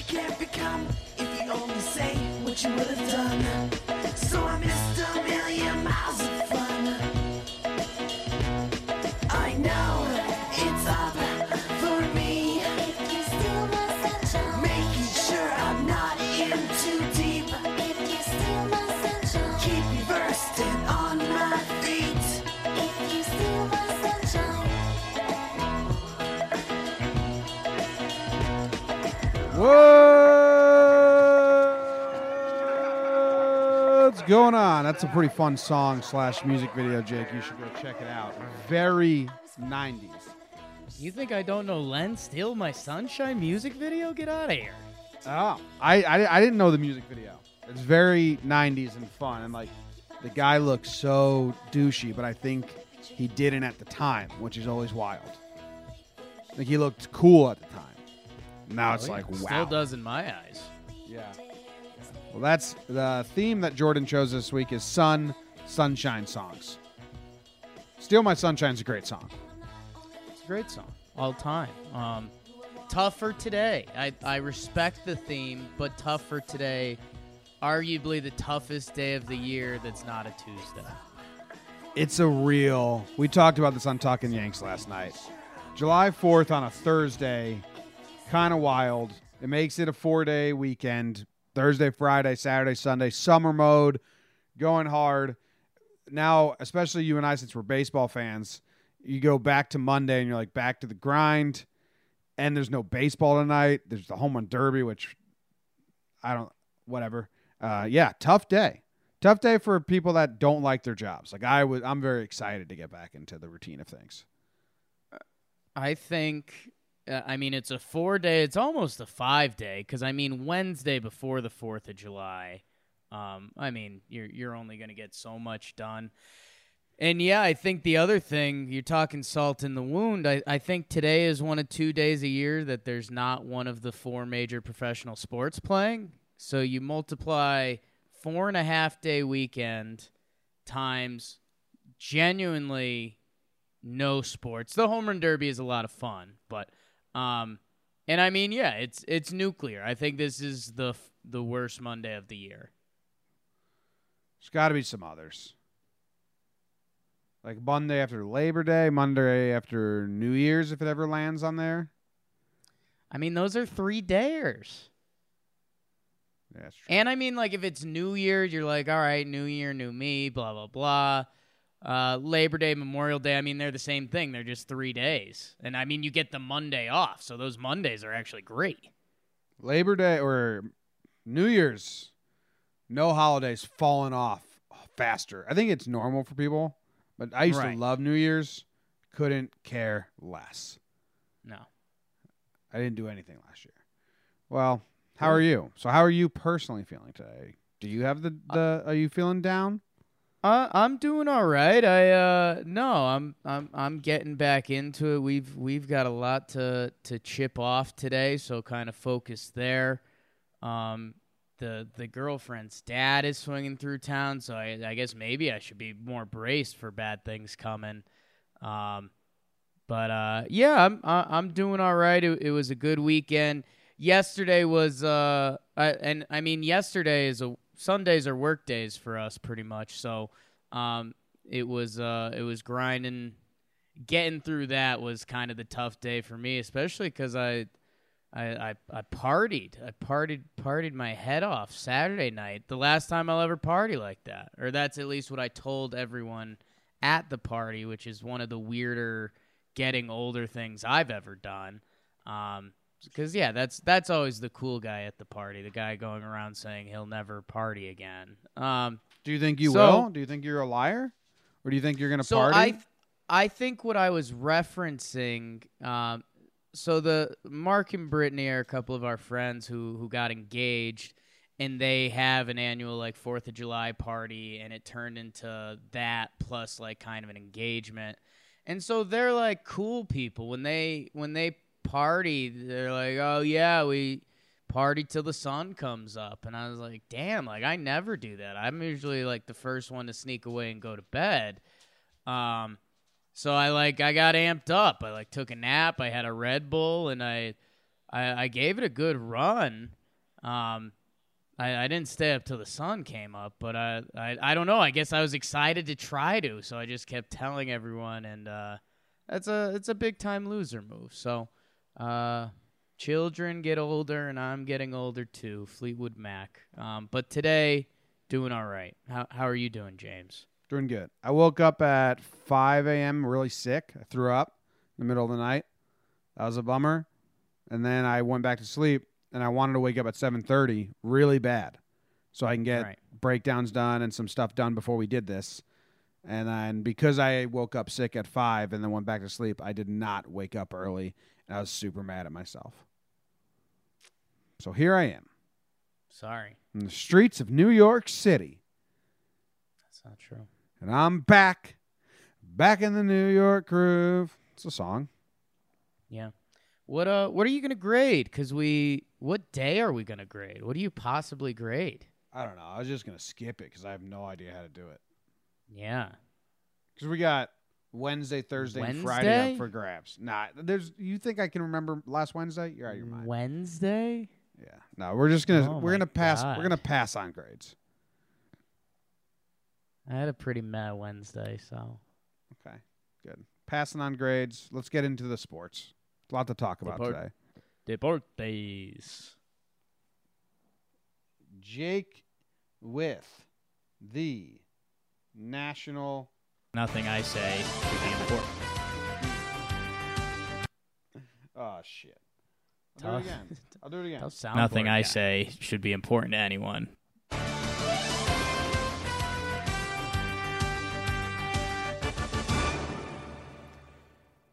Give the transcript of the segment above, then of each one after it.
you can't become if you only say what you would have done. So I missed a going on? That's a pretty fun song slash music video, Jake. You should go check it out. Very 90s. You think I don't know Len Steal My Sunshine music video? Get out of here. Oh, I, I I didn't know the music video. It's very 90s and fun, and like the guy looks so douchey, but I think he didn't at the time, which is always wild. Like he looked cool at the time. Now it's Oh, like wow. Still does in my eyes. Yeah. Well, that's the theme that Jordan chose this week is sun, sunshine songs. Steal My Sunshine's a great song. It's a great song. All time. Um, tough for today. I, I respect the theme, but tough for today. Arguably the toughest day of the year that's not a Tuesday. It's a real. We talked about this on Talking Yanks last night. July 4th on a Thursday, kind of wild. It makes it a four day weekend Thursday, Friday, Saturday, Sunday, summer mode, going hard. Now, especially you and I, since we're baseball fans, you go back to Monday and you're like back to the grind. And there's no baseball tonight. There's the home run derby, which I don't, whatever. Uh, yeah, tough day tough day for people that don't like their jobs. Like I was, I'm very excited to get back into the routine of things. I think, uh, I mean, it's a four day, it's almost a five day, because I mean, Wednesday before the 4th of July, um, I mean, you're, you're only going to get so much done. And yeah, I think the other thing, you're talking salt in the wound. I, I think today is one of two days a year that there's not one of the four major professional sports playing. So you multiply four and a half day weekend times genuinely no sports. The home run derby is a lot of fun, but um and I mean, yeah, it's it's nuclear. I think this is the f- the worst Monday of the year. There's got to be some others, like Monday after Labor Day, Monday after New Year's, if it ever lands on there. I mean, those are 3 days. Yeah, that's true. And I mean, like, if it's New Year, you're like, all right, New Year, new me, blah, blah, blah. Uh, Labor Day, Memorial Day, I mean, they're the same thing. They're just three days. And I mean, you get the Monday off. So those Mondays are actually great. Labor Day or New Year's, no holidays falling off faster. I think it's normal for people, but I used Right. to love New Year's. Couldn't care less. No. I didn't do anything last year. Well, how are you? So how are you personally feeling today? Do you have the the are you feeling down? Uh, I'm doing all right. I uh no, I'm I'm I'm getting back into it. We've we've got a lot to to chip off today, so kind of focus there. Um the the girlfriend's dad is swinging through town, so I I guess maybe I should be more braced for bad things coming. Um but uh yeah, I'm I'm doing all right. It, it was a good weekend. Yesterday was uh I, and I mean yesterday is a Sundays are work days for us pretty much. So um it was uh it was grinding getting through that was kind of the tough day for me, especially cuz I I, I I partied. I partied partied my head off Saturday night. The last time I'll ever party like that. Or that's at least what I told everyone at the party, which is one of the weirder getting older things I've ever done. Um because yeah, that's that's always the cool guy at the party, the guy going around saying he'll never party again. Um, Do you think you So- will? Do you think you're a liar? Or do you think you're going to so party? I, th- I think what I was referencing, um, so the Mark and Brittany are a couple of our friends who who got engaged, and they have an annual like Fourth of July party, and it turned into that plus like kind of an engagement, and so they're like cool people when they when they party, they're like, oh yeah, we party till the sun comes up. And I was like, damn, like I never do that. I'm usually like the first one to sneak away and go to bed. Um, so I like I got amped up. I like took a nap. I had a Red Bull and I I, I gave it a good run. Um, I, I didn't stay up till the sun came up, but I, I I don't know. I guess I was excited to try to, so I just kept telling everyone, and uh, that's a it's a big time loser move. So, uh, children get older, and I'm getting older too. Fleetwood Mac. Um, but today, doing all right. How how are you doing, James? Doing good. I woke up at 5 a.m. really sick. I threw up in the middle of the night. That was a bummer. And then I went back to sleep, and I wanted to wake up at 7:30 really bad, so I can get Right. breakdowns done and some stuff done before we did this. And then because I woke up sick at five and then went back to sleep, I did not wake up early, I was super mad at myself. So here I am Sorry, in the streets of New York City. that's not true. And I'm back, back in the New York groove. It's a song. Yeah. What uh what are you gonna grade? Cause we what day are we gonna grade? What do you possibly grade? I don't know. I was just gonna skip it because I have no idea how to do it. Yeah. Because we got Wednesday, Thursday, and Friday Wednesday? up for grabs. Nah, there's. You think I can remember last Wednesday? You're out of your mind. Wednesday? Yeah. No, we're just gonna Oh we're my gonna pass. God. We're gonna pass on grades. I had a pretty mad Wednesday, so Okay. Good. Passing on grades. Let's get into the sports. A lot to talk about Depart- today. Deportes. Jake with the national. Nothing I say should be important. Oh shit. I'll do it again. I'll do it again. Tough soundboard Nothing I guy. say should be important to anyone.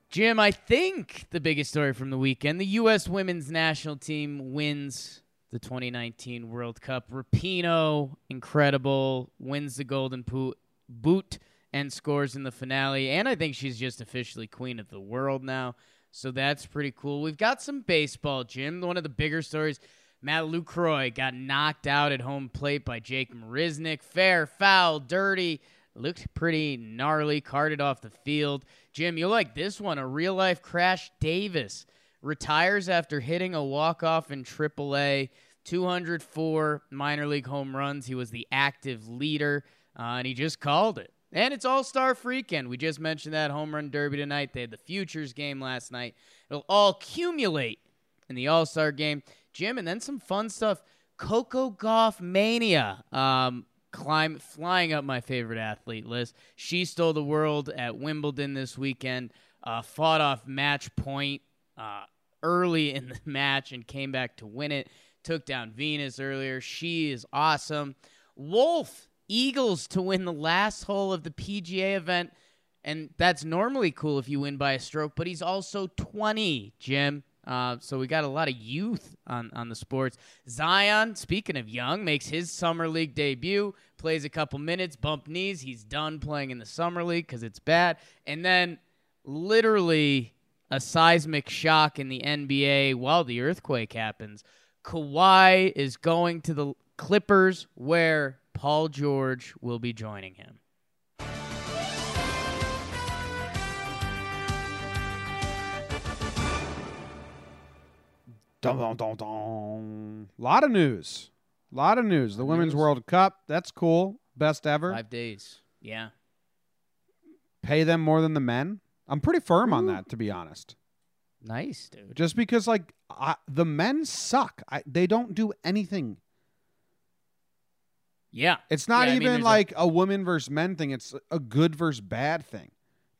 Jim, I think the biggest story from the weekend the U.S. women's national team wins the 2019 World Cup. Rapinoe, incredible, wins the Golden Boot and scores in the finale. And I think she's just officially queen of the world now. So that's pretty cool. We've got some baseball, Jim. One of the bigger stories Matt Lucroy got knocked out at home plate by Jake Marisnik. Fair, foul, dirty. Looked pretty gnarly, carted off the field. Jim, you'll like this one. A real life crash. Davis retires after hitting a walk off in AAA. 204 minor league home runs. He was the active leader, uh, and he just called it. And it's All Star Freakend. We just mentioned that home run derby tonight. They had the Futures game last night. It'll all accumulate in the All Star game. Jim, and then some fun stuff. Coco Gauff Mania. Um, climb flying up my favorite athlete list. She stole the world at Wimbledon this weekend. Uh, fought off match point uh, early in the match and came back to win it. Took down Venus earlier. She is awesome. Wolff Eagles to win the last hole of the PGA event. And that's normally cool if you win by a stroke, but he's also 20, Jim. Uh, so we got a lot of youth on, on the sports. Zion, speaking of young, makes his summer league debut, plays a couple minutes, bump knees. He's done playing in the summer league because it's bad. And then literally a seismic shock in the NBA while the earthquake happens. Kawhi is going to the Clippers where Paul George will be joining him. Dun, dun, dun, dun. lot of news. A lot of news. The Women's news. World Cup. That's cool. Best ever. Five days. Yeah. Pay them more than the men. I'm pretty firm on that, to be honest. Nice, dude. Just because, like, I, the men suck. I, they don't do anything. Yeah. It's not Yeah, I mean, even a- like a, women versus men thing. It's a good versus bad thing.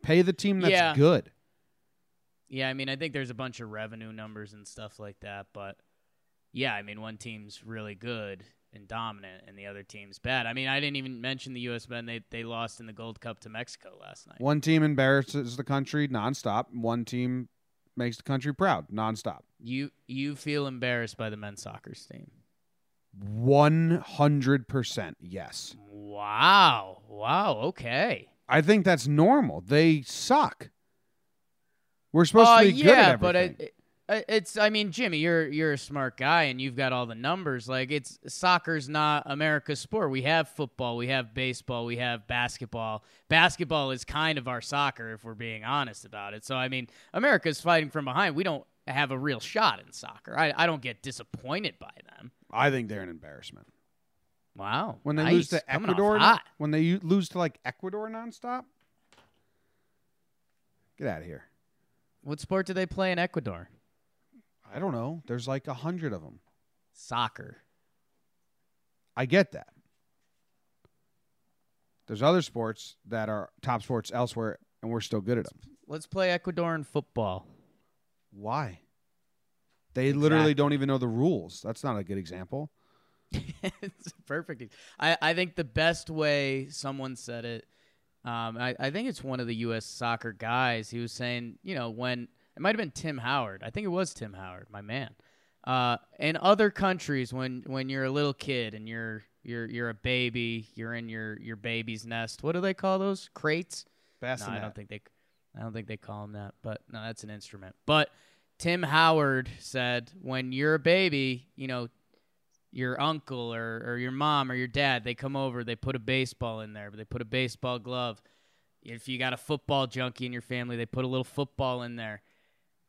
Pay the team that's Yeah. good. Yeah, I mean, I think there's a bunch of revenue numbers and stuff like that, but yeah, I mean, one team's really good and dominant, and the other team's bad. I mean, I didn't even mention the U.S. men; they they lost in the Gold Cup to Mexico last night. One team embarrasses the country nonstop. One team makes the country proud nonstop. You you feel embarrassed by the men's soccer team? One hundred percent, yes. Wow, wow, okay. I think that's normal. They suck. We're supposed Uh, to be yeah, good at but it, it, it's. I mean, Jimmy, you're you're a smart guy, and you've got all the numbers. Like, it's soccer's not America's sport. We have football, we have baseball, we have basketball. Basketball is kind of our soccer, if we're being honest about it. So, I mean, America's fighting from behind. We don't have a real shot in soccer. I, I don't get disappointed by them. I think they're an embarrassment. Wow. When they nice. lose to Coming Ecuador, hot. when they u- lose to like Ecuador nonstop, get out of here. What sport do they play in Ecuador? I don't know. There's like a hundred of them. Soccer. I get that. There's other sports that are top sports elsewhere, and we're still good at them. Let's play Ecuadorian football. Why? They literally don't even know the rules. That's not a good example. it's perfect. I, I think the best way someone said it, um, I, I think it's one of the U.S. soccer guys. He was saying, you know, when it might have been Tim Howard. I think it was Tim Howard, my man. Uh, in other countries, when when you're a little kid and you're you're you're a baby, you're in your your baby's nest. What do they call those crates? No, I don't think they. I don't think they call them that. But no, that's an instrument. But Tim Howard said, when you're a baby, you know, your uncle or, or your mom or your dad, they come over, they put a baseball in there, but they put a baseball glove. If you got a football junkie in your family, they put a little football in there.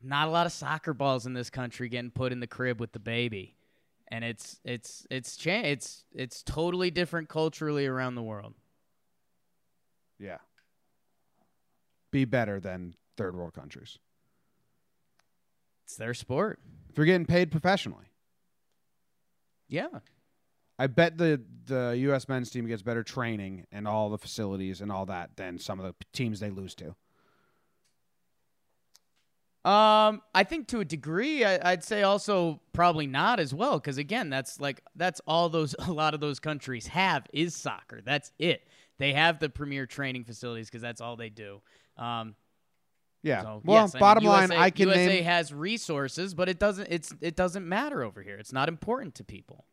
Not a lot of soccer balls in this country getting put in the crib with the baby. And it's it's it's cha- it's it's totally different culturally around the world. Yeah. Be better than third world countries. It's their sport. If you're getting paid professionally. Yeah. I bet the the U.S. men's team gets better training and all the facilities and all that than some of the teams they lose to. Um, I think to a degree, I, I'd say also probably not as well, because again, that's like that's all those a lot of those countries have is soccer. That's it. They have the premier training facilities because that's all they do. Um, Yeah. so, well, yes, I mean, bottom line, USA I can USA name has resources, but it doesn't. It's it doesn't matter over here. It's not important to people.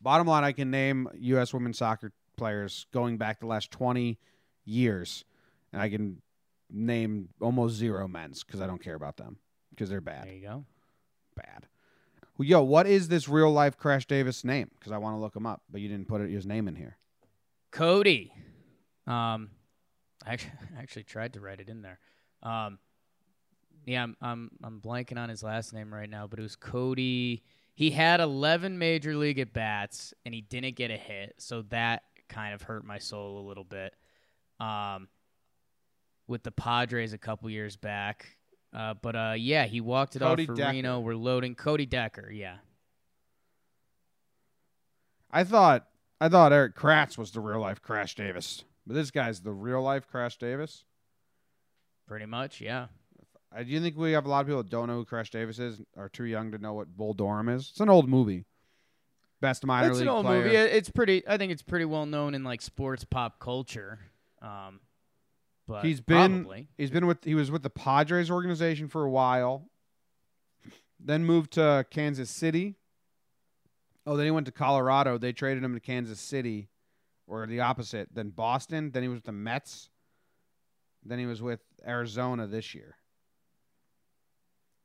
bottom line, I can name U.S. women's soccer players going back the last 20 years, and I can name almost zero men's because I don't care about them because they're bad. There you go. Bad. Well, yo, what is this real life Crash Davis name? Because I want to look him up, but you didn't put his name in here. Cody. Um, I actually tried to write it in there. Um, yeah, I'm, I'm I'm blanking on his last name right now, but it was Cody. He had 11 major league at bats and he didn't get a hit, so that kind of hurt my soul a little bit. Um, with the Padres a couple years back, uh, but uh, yeah, he walked it Cody off for Decker. Reno. We're loading Cody Decker. Yeah, I thought I thought Erik Kratz was the real life Crash Davis, but this guy's the real life Crash Davis. Pretty much. Yeah. I do you think we have a lot of people that don't know who Crash Davis is, are too young to know what Bull Durham is? It's an old movie. Best minor it's league an old player. movie. It's pretty. I think it's pretty well known in like sports pop culture. Um, but He's been probably. he's been with he was with the Padres organization for a while. Then moved to Kansas City. Oh, then he went to Colorado. They traded him to Kansas City, or the opposite. Then Boston. Then he was with the Mets. Then he was with Arizona this year.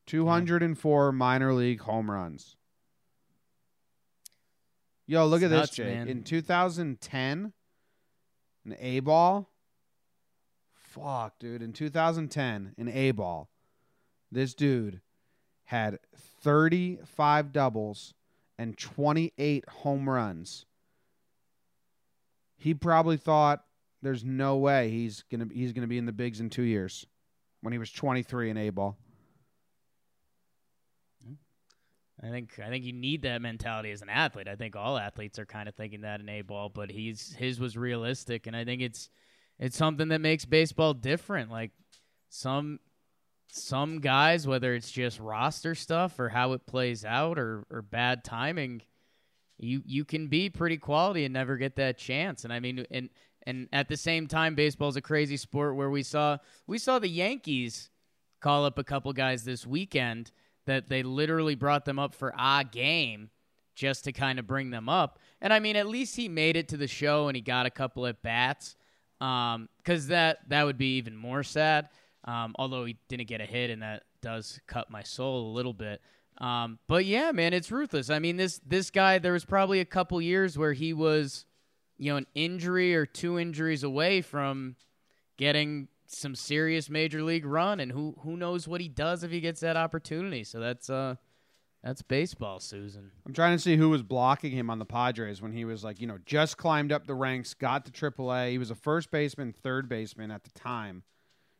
Two hundred and four minor league home runs. Yo, look It's at this, Jake. man. In 2010, an A ball. Fuck, dude. In 2010, an A ball, this dude had 35 doubles and 28 home runs. He probably thought there's no way he's gonna he's gonna be in the bigs in two years. When he was 23 in A ball. I think. I think you need that mentality as an athlete. I think all athletes are kind of thinking that in a ball, but he's his was realistic, and I think it's it's something that makes baseball different. Like some some guys, whether it's just roster stuff or how it plays out or or bad timing, you you can be pretty quality and never get that chance. And I mean, and and at the same time, baseball's a crazy sport where we saw we saw the Yankees call up a couple guys this weekend that they literally brought them up for a game just to kind of bring them up. And I mean, at least he made it to the show and he got a couple at bats. Um, cause that, that would be even more sad. Um, although he didn't get a hit and that does cut my soul a little bit. Um, but yeah, man, it's ruthless. I mean, this, this guy, there was probably a couple years where he was, you know, an injury or two injuries away from getting some serious major league run, and who who knows what he does if he gets that opportunity. So that's uh that's baseball, Susan. I'm trying to see who was blocking him on the Padres when he was like, you know, just climbed up the ranks, got to AAA. He was a first baseman, third baseman at the time.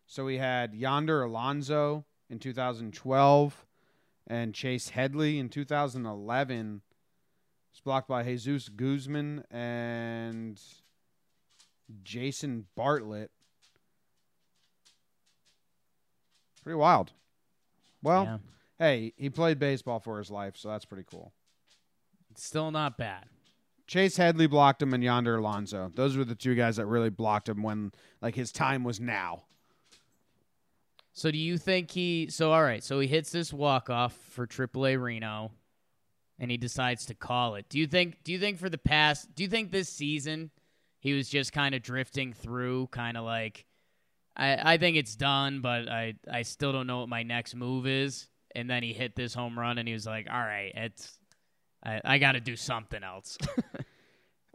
So he had Yonder Alonso in 2012 and Chase Headley in 2011. It's blocked by Jesus Guzman and Jason Bartlett. Pretty wild. Well, yeah. hey, he played baseball for his life, so that's pretty cool. still not bad. Chase Headley blocked him and Yonder Alonso. Those were the two guys that really blocked him when like his time was now. So do you think he? So all right. So he hits this walk off for AAA Reno, and he decides to call it. Do you think? Do you think for the past? Do you think this season he was just kind of drifting through, kind of like, I I think it's done, but I I still don't know what my next move is. And then he hit this home run, and he was like, all right, it's I I got to do something else.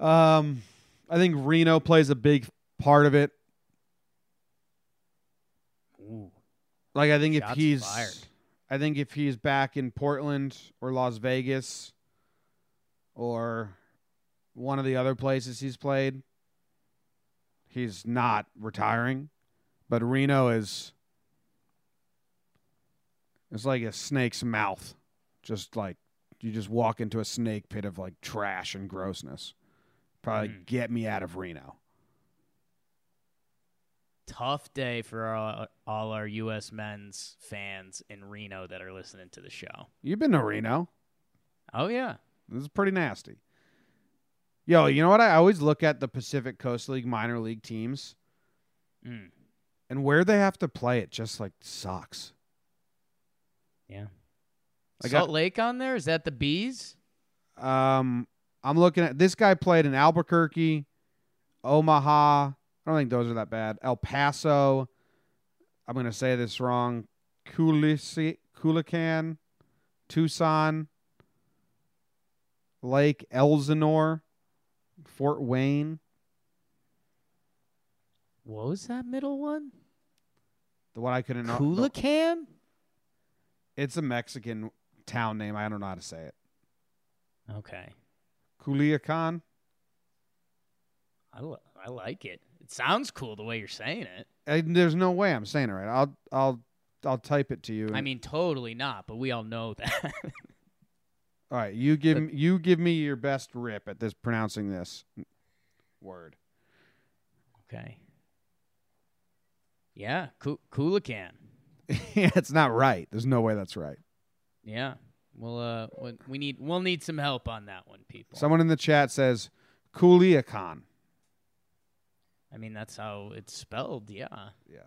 Um, I think Reno plays a big part of it. Ooh. Like I think if he's, fired. I think if he's back in Portland or Las Vegas, or one of the other places he's played, he's not retiring. But Reno is, it's like a snake's mouth, just like you just walk into a snake pit of like trash and grossness. Probably Mm. get me out of Reno. Tough day for all, all our U.S. men's fans in Reno that are listening to the show. You've been to Reno. Oh yeah. This is pretty nasty. Yo, you know what? I always look at the Pacific Coast League minor league teams Mm. and where they have to play. It just like sucks. Yeah. I got- Salt Lake on there? Is that the bees? Um, I'm looking at this guy played in Albuquerque, Omaha. I don't think those are that bad. El Paso. I'm gonna say this wrong. Culican, Tucson, Lake Elsinore, Fort Wayne. What was that middle one? The one I couldn't know. Coolacan? It's a Mexican town name. I don't know how to say it. Okay. Culiacan. I, li- I like it. It sounds cool the way you're saying it. I, there's no way I'm saying it right. I'll I'll I'll type it to you. I mean, totally not, but we all know that. all right, you give me, you give me your best rip at this pronouncing this word. okay. Yeah, Coo- Coolacan. yeah, it's not right. There's no way that's right. Yeah. Well, uh, we- need we'll need some help on that one, people. Someone in the chat says Culiacan. I mean, that's how it's spelled. Yeah. Yeah.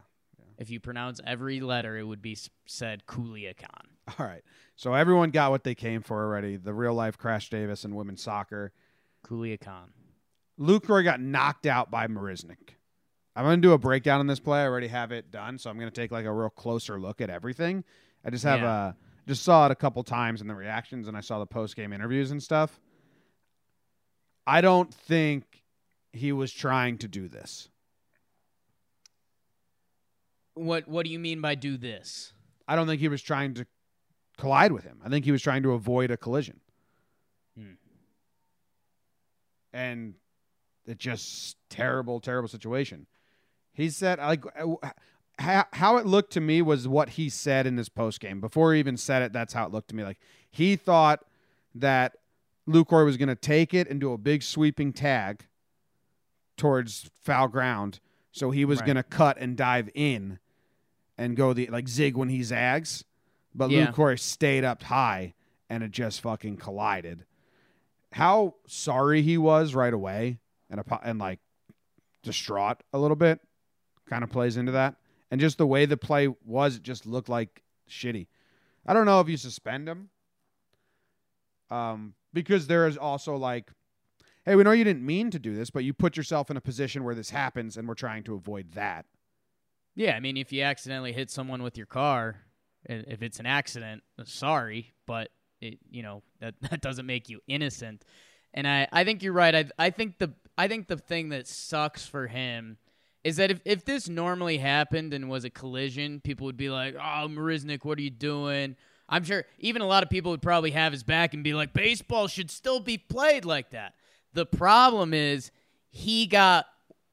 If you pronounce every letter, it would be said Cooliacan. All right. So everyone got what they came for already. The real life Crash Davis and women's soccer. Cooliacan. Lucroy got knocked out by Marisnik. I'm going to do a breakdown on this play. I already have it done, so I'm going to take like a real closer look at everything. I just have Yeah. a just saw it a couple times in the reactions, and I saw the post game interviews and stuff. I don't think he was trying to do this. What What do you mean by do this? I don't think he was trying to collide with him. I think he was trying to avoid a collision. Hmm. And it just terrible, terrible situation. He said like uh, how, how it looked to me was what he said in his post game. Before he even said it, that's how it looked to me. Like he thought that Lucroy was going to take it and do a big sweeping tag towards foul ground. So he was Right. going to cut and dive in and go the like zig when he zags. But Yeah. Lucroy stayed up high and it just fucking collided. How sorry he was right away and and like distraught a little bit kind of plays into that. And just the way the play was, it just looked like shitty. I don't know if you suspend him. Um, because there is also like, hey, we know you didn't mean to do this, but you put yourself in a position where this happens, and we're trying to avoid that. Yeah, I mean, if you accidentally hit someone with your car, if it's an accident, sorry, but it, you know that that doesn't make you innocent. And I, I think you're right. I, I think the, I think the thing that sucks for him is that if, if this normally happened and was a collision, people would be like, "Oh, Marisnik, what are you doing?" I'm sure even a lot of people would probably have his back and be like, "Baseball should still be played like that." The problem is he got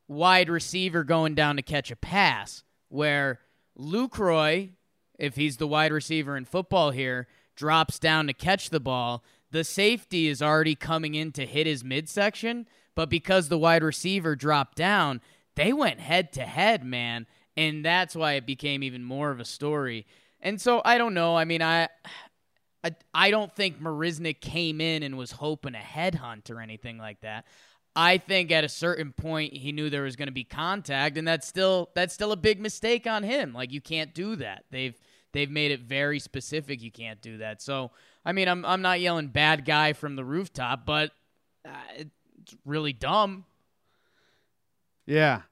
wide receiver going down to catch a pass, where Lucroy, if he's the wide receiver in football here, drops down to catch the ball. The safety is already coming in to hit his midsection, but because the wide receiver dropped down, they went head to head, man. And that's why it became even more of a story. And so I don't know. I mean, I I, I don't think Marisnik came in and was hoping a headhunt or anything like that. I think at a certain point he knew there was going to be contact, and that's still that's still a big mistake on him. Like you can't do that. They've they've made it very specific. You can't do that. So I mean, I'm I'm not yelling bad guy from the rooftop, but uh, it's really dumb. Yeah.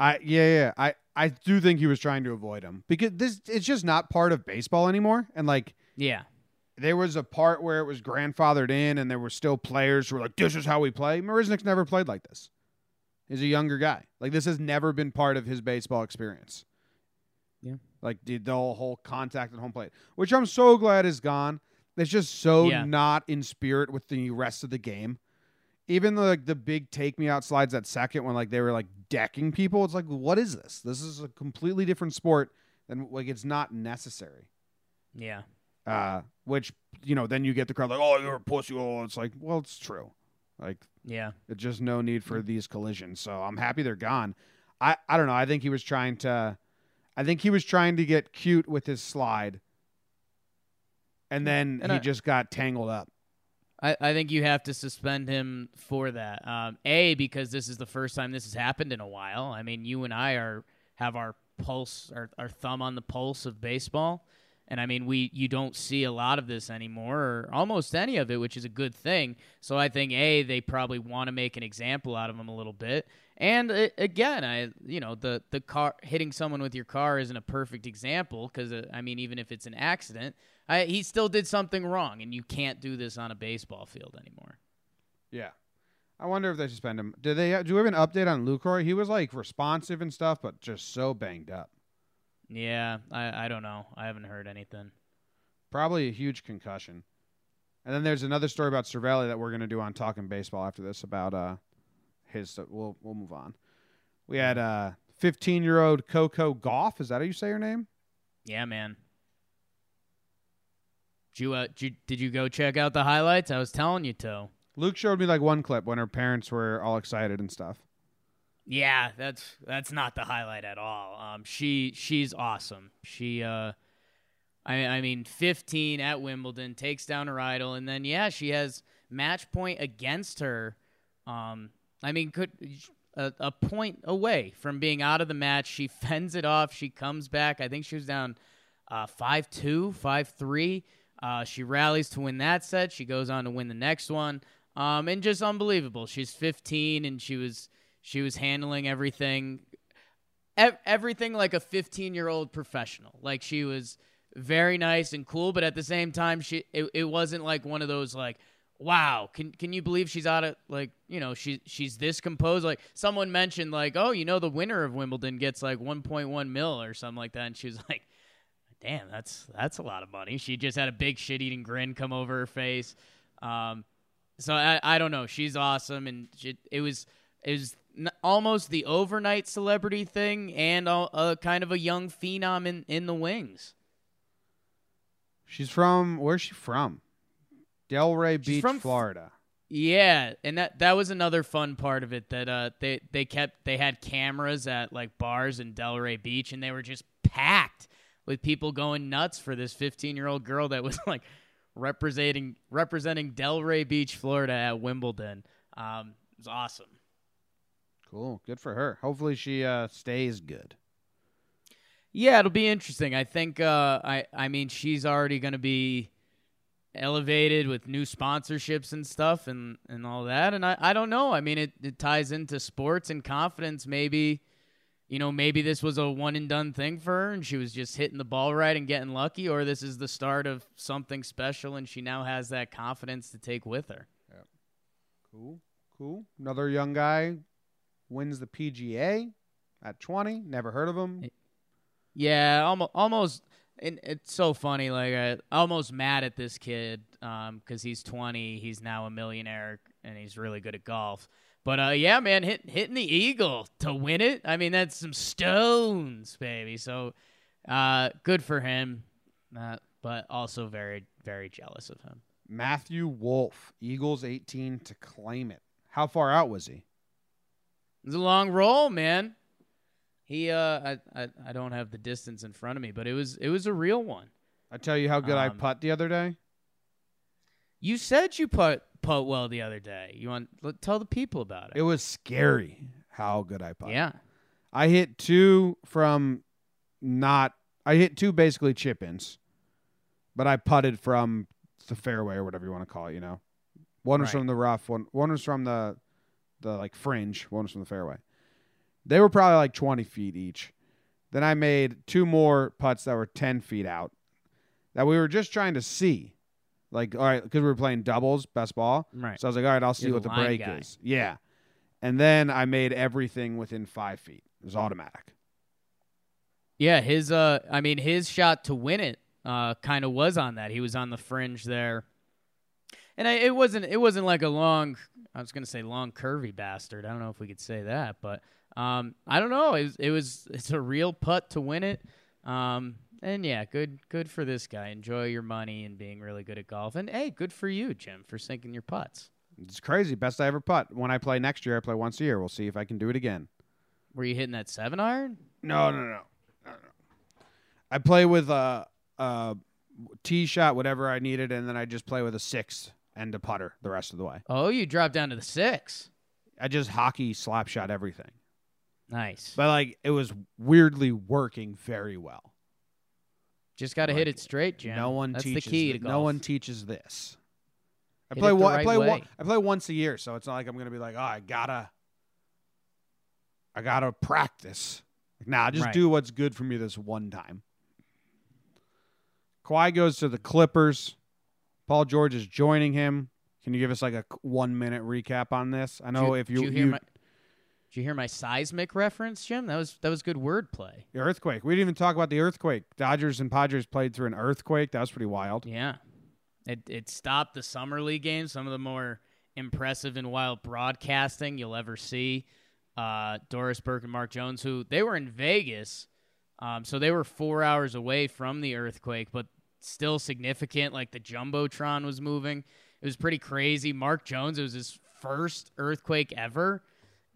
I yeah, yeah. I I do think he was trying to avoid him because this it's just not part of baseball anymore. And like Yeah, there was a part where it was grandfathered in and there were still players who were like, This is how we play. Marisnik's never played like this. He's a younger guy. Like this has never been part of his baseball experience. Yeah. Like the, the whole, whole contact at home plate. Which I'm so glad is gone. It's just so Yeah. not in spirit with the rest of the game. Even the like the big take me out slides at second when like they were like decking people, it's like, what is this? This is a completely different sport and like it's not necessary yeah, uh, which you know then you get the crowd like, oh, you're a pussy. Oh, it's like, well, it's true. Like, yeah. it's just no need for these collisions. So I'm happy they're gone. I I don't know. I think he was trying to, I think he was trying to get cute with his slide, and then And he I- just got tangled up. I, I think you have to suspend him for that. Um, a because this is the first time this has happened in a while. I mean, you and I are have our pulse, our, our thumb on the pulse of baseball, and I mean, we you don't see a lot of this anymore, or almost any of it, which is a good thing. So I think a they probably want to make an example out of him a little bit. And again, I you know the the car hitting someone with your car isn't a perfect example because uh, I mean, even if it's an accident. I, he still did something wrong, and you can't do this on a baseball field anymore. Yeah. I wonder if they suspend him. Did they? Do we have an update on Lucroy? He was like responsive and stuff, but just so banged up. Yeah, I, I don't know. I haven't heard anything. Probably a huge concussion. And then there's another story about Cervelli that we're going to do on Talking Baseball after this about uh his. We'll we'll move on. We had uh 15 year old Coco Gauff. Is that how you say her name? Yeah, man. Did you, uh, did you did you go check out the highlights? I was telling you to. Luke showed me like one clip when her parents were all excited and stuff. Yeah, that's that's not the highlight at all. Um, she she's awesome. She uh, I I mean, 15 at Wimbledon takes down her idol, and then yeah, she has match point against her. Um, I mean, could a, a point away from being out of the match. She fends it off. She comes back. I think she was down uh, five two, five three. Uh, she rallies to win that set. She goes on to win the next one. Um, and just unbelievable. She's 15 and she was she was handling everything ev- everything like a 15 year old professional. Like she was very nice and cool, but at the same time, she it, it wasn't like one of those like, wow, can can you believe she's out of like you know she she's this composed? Like someone mentioned like, oh, you know the winner of Wimbledon gets like 1.1 mil or something like that, and she was like, damn, that's that's a lot of money. She just had a big shit eating grin come over her face. Um, so I, I don't know. She's awesome, and she, it was n- almost the overnight celebrity thing, and a, a kind of a young phenom in in the wings. She's from where's she from? Delray Beach, from Florida. Yeah, and that that was another fun part of it that uh they they kept they had cameras at like bars in Delray Beach, and they were just packed with people going nuts for this 15 year old girl that was like representing representing Delray Beach, Florida at Wimbledon. Um, it was awesome. Cool, good for her. Hopefully she uh, stays good. Yeah, it'll be interesting. I think uh, I I mean she's already going to be elevated with new sponsorships and stuff and, and all that. And I, I don't know. I mean it, it ties into sports and confidence. Maybe you know, maybe this was a one and done thing for her and she was just hitting the ball right and getting lucky, or this is the start of something special and she now has that confidence to take with her. Cool, cool. Another young guy wins the PGA. at 20. Never heard of him. Yeah, almost. Almost. And it's so funny. Like, I almost mad at this kid because he's 20. He's now a millionaire and he's really good at golf. But uh, yeah, man, hit, hitting the eagle to win it. I mean, that's some stones, baby. So uh, good for him. Uh, but also very, very jealous of him. Matthew Wolff, Eagles 18 to claim it. How far out was he? It's a long roll, man. He, uh, I, I, I don't have the distance in front of me, but it was, it was a real one. I tell you how good I Um, putt the other day. You said you put putt well the other day. You want let, tell the people about It it? was scary how good I putt. yeah. I hit two from not. I hit two basically chip ins, but I putted from the fairway or whatever you want to call it. You know, one was from the rough, one one was from the the like fringe, one was from the fairway. They were probably like twenty feet each. Then I made two more putts that were ten feet out that we were just trying to see. Like, all right, because we were playing doubles, best ball. Right. So I was like, all right, I'll see You're what the the break guy. is. Yeah. And then I made everything within five feet. It was automatic. Yeah, his uh I mean his shot to win it uh kind of was on that. He was on the fringe there. And I, it wasn't it wasn't like a long I was going to say long curvy bastard. I don't know if we could say that, but um I don't know. It was, it was it's a real putt to win it. Um and yeah, good good for this guy. Enjoy your money and being really good at golf. And hey, good for you, Jim, for sinking your putts. It's crazy. Best I ever putt. When I play next year, I play once a year. We'll see if I can do it again. Were you hitting that 7 iron? No, no, no. no, no. I play with a, a tee shot, whatever I needed, and then I just play with a six and a putter the rest of the way. Oh, you dropped down to the 6. I just hockey slap shot everything. Nice. But like it was weirdly working very well. Just got to like hit it straight, Jim. No one That's teaches the key to. No one teaches this. I Hit play one. I right play one. I play once a year, so it's not like I'm gonna be like, oh, I gotta, I gotta practice. Like, nah, just Right. do what's good for me this one time. Kawhi goes to the Clippers. Paul George is joining him. Can you give us like a one minute recap on this? I know Did if you, did you hear you my did you hear my seismic reference, Jim? That was that was good wordplay. the earthquake. We didn't even talk about the earthquake. Dodgers and Padres played through an earthquake. That was pretty wild. Yeah, it it stopped the summer league games. Some of the more impressive and wild broadcasting you'll ever see. Uh, Doris Burke and Mark Jones, who they were in Vegas, um, so they were four hours away from the earthquake, but still significant. Like the jumbotron was moving. It was pretty crazy. Mark Jones, it was his first earthquake ever,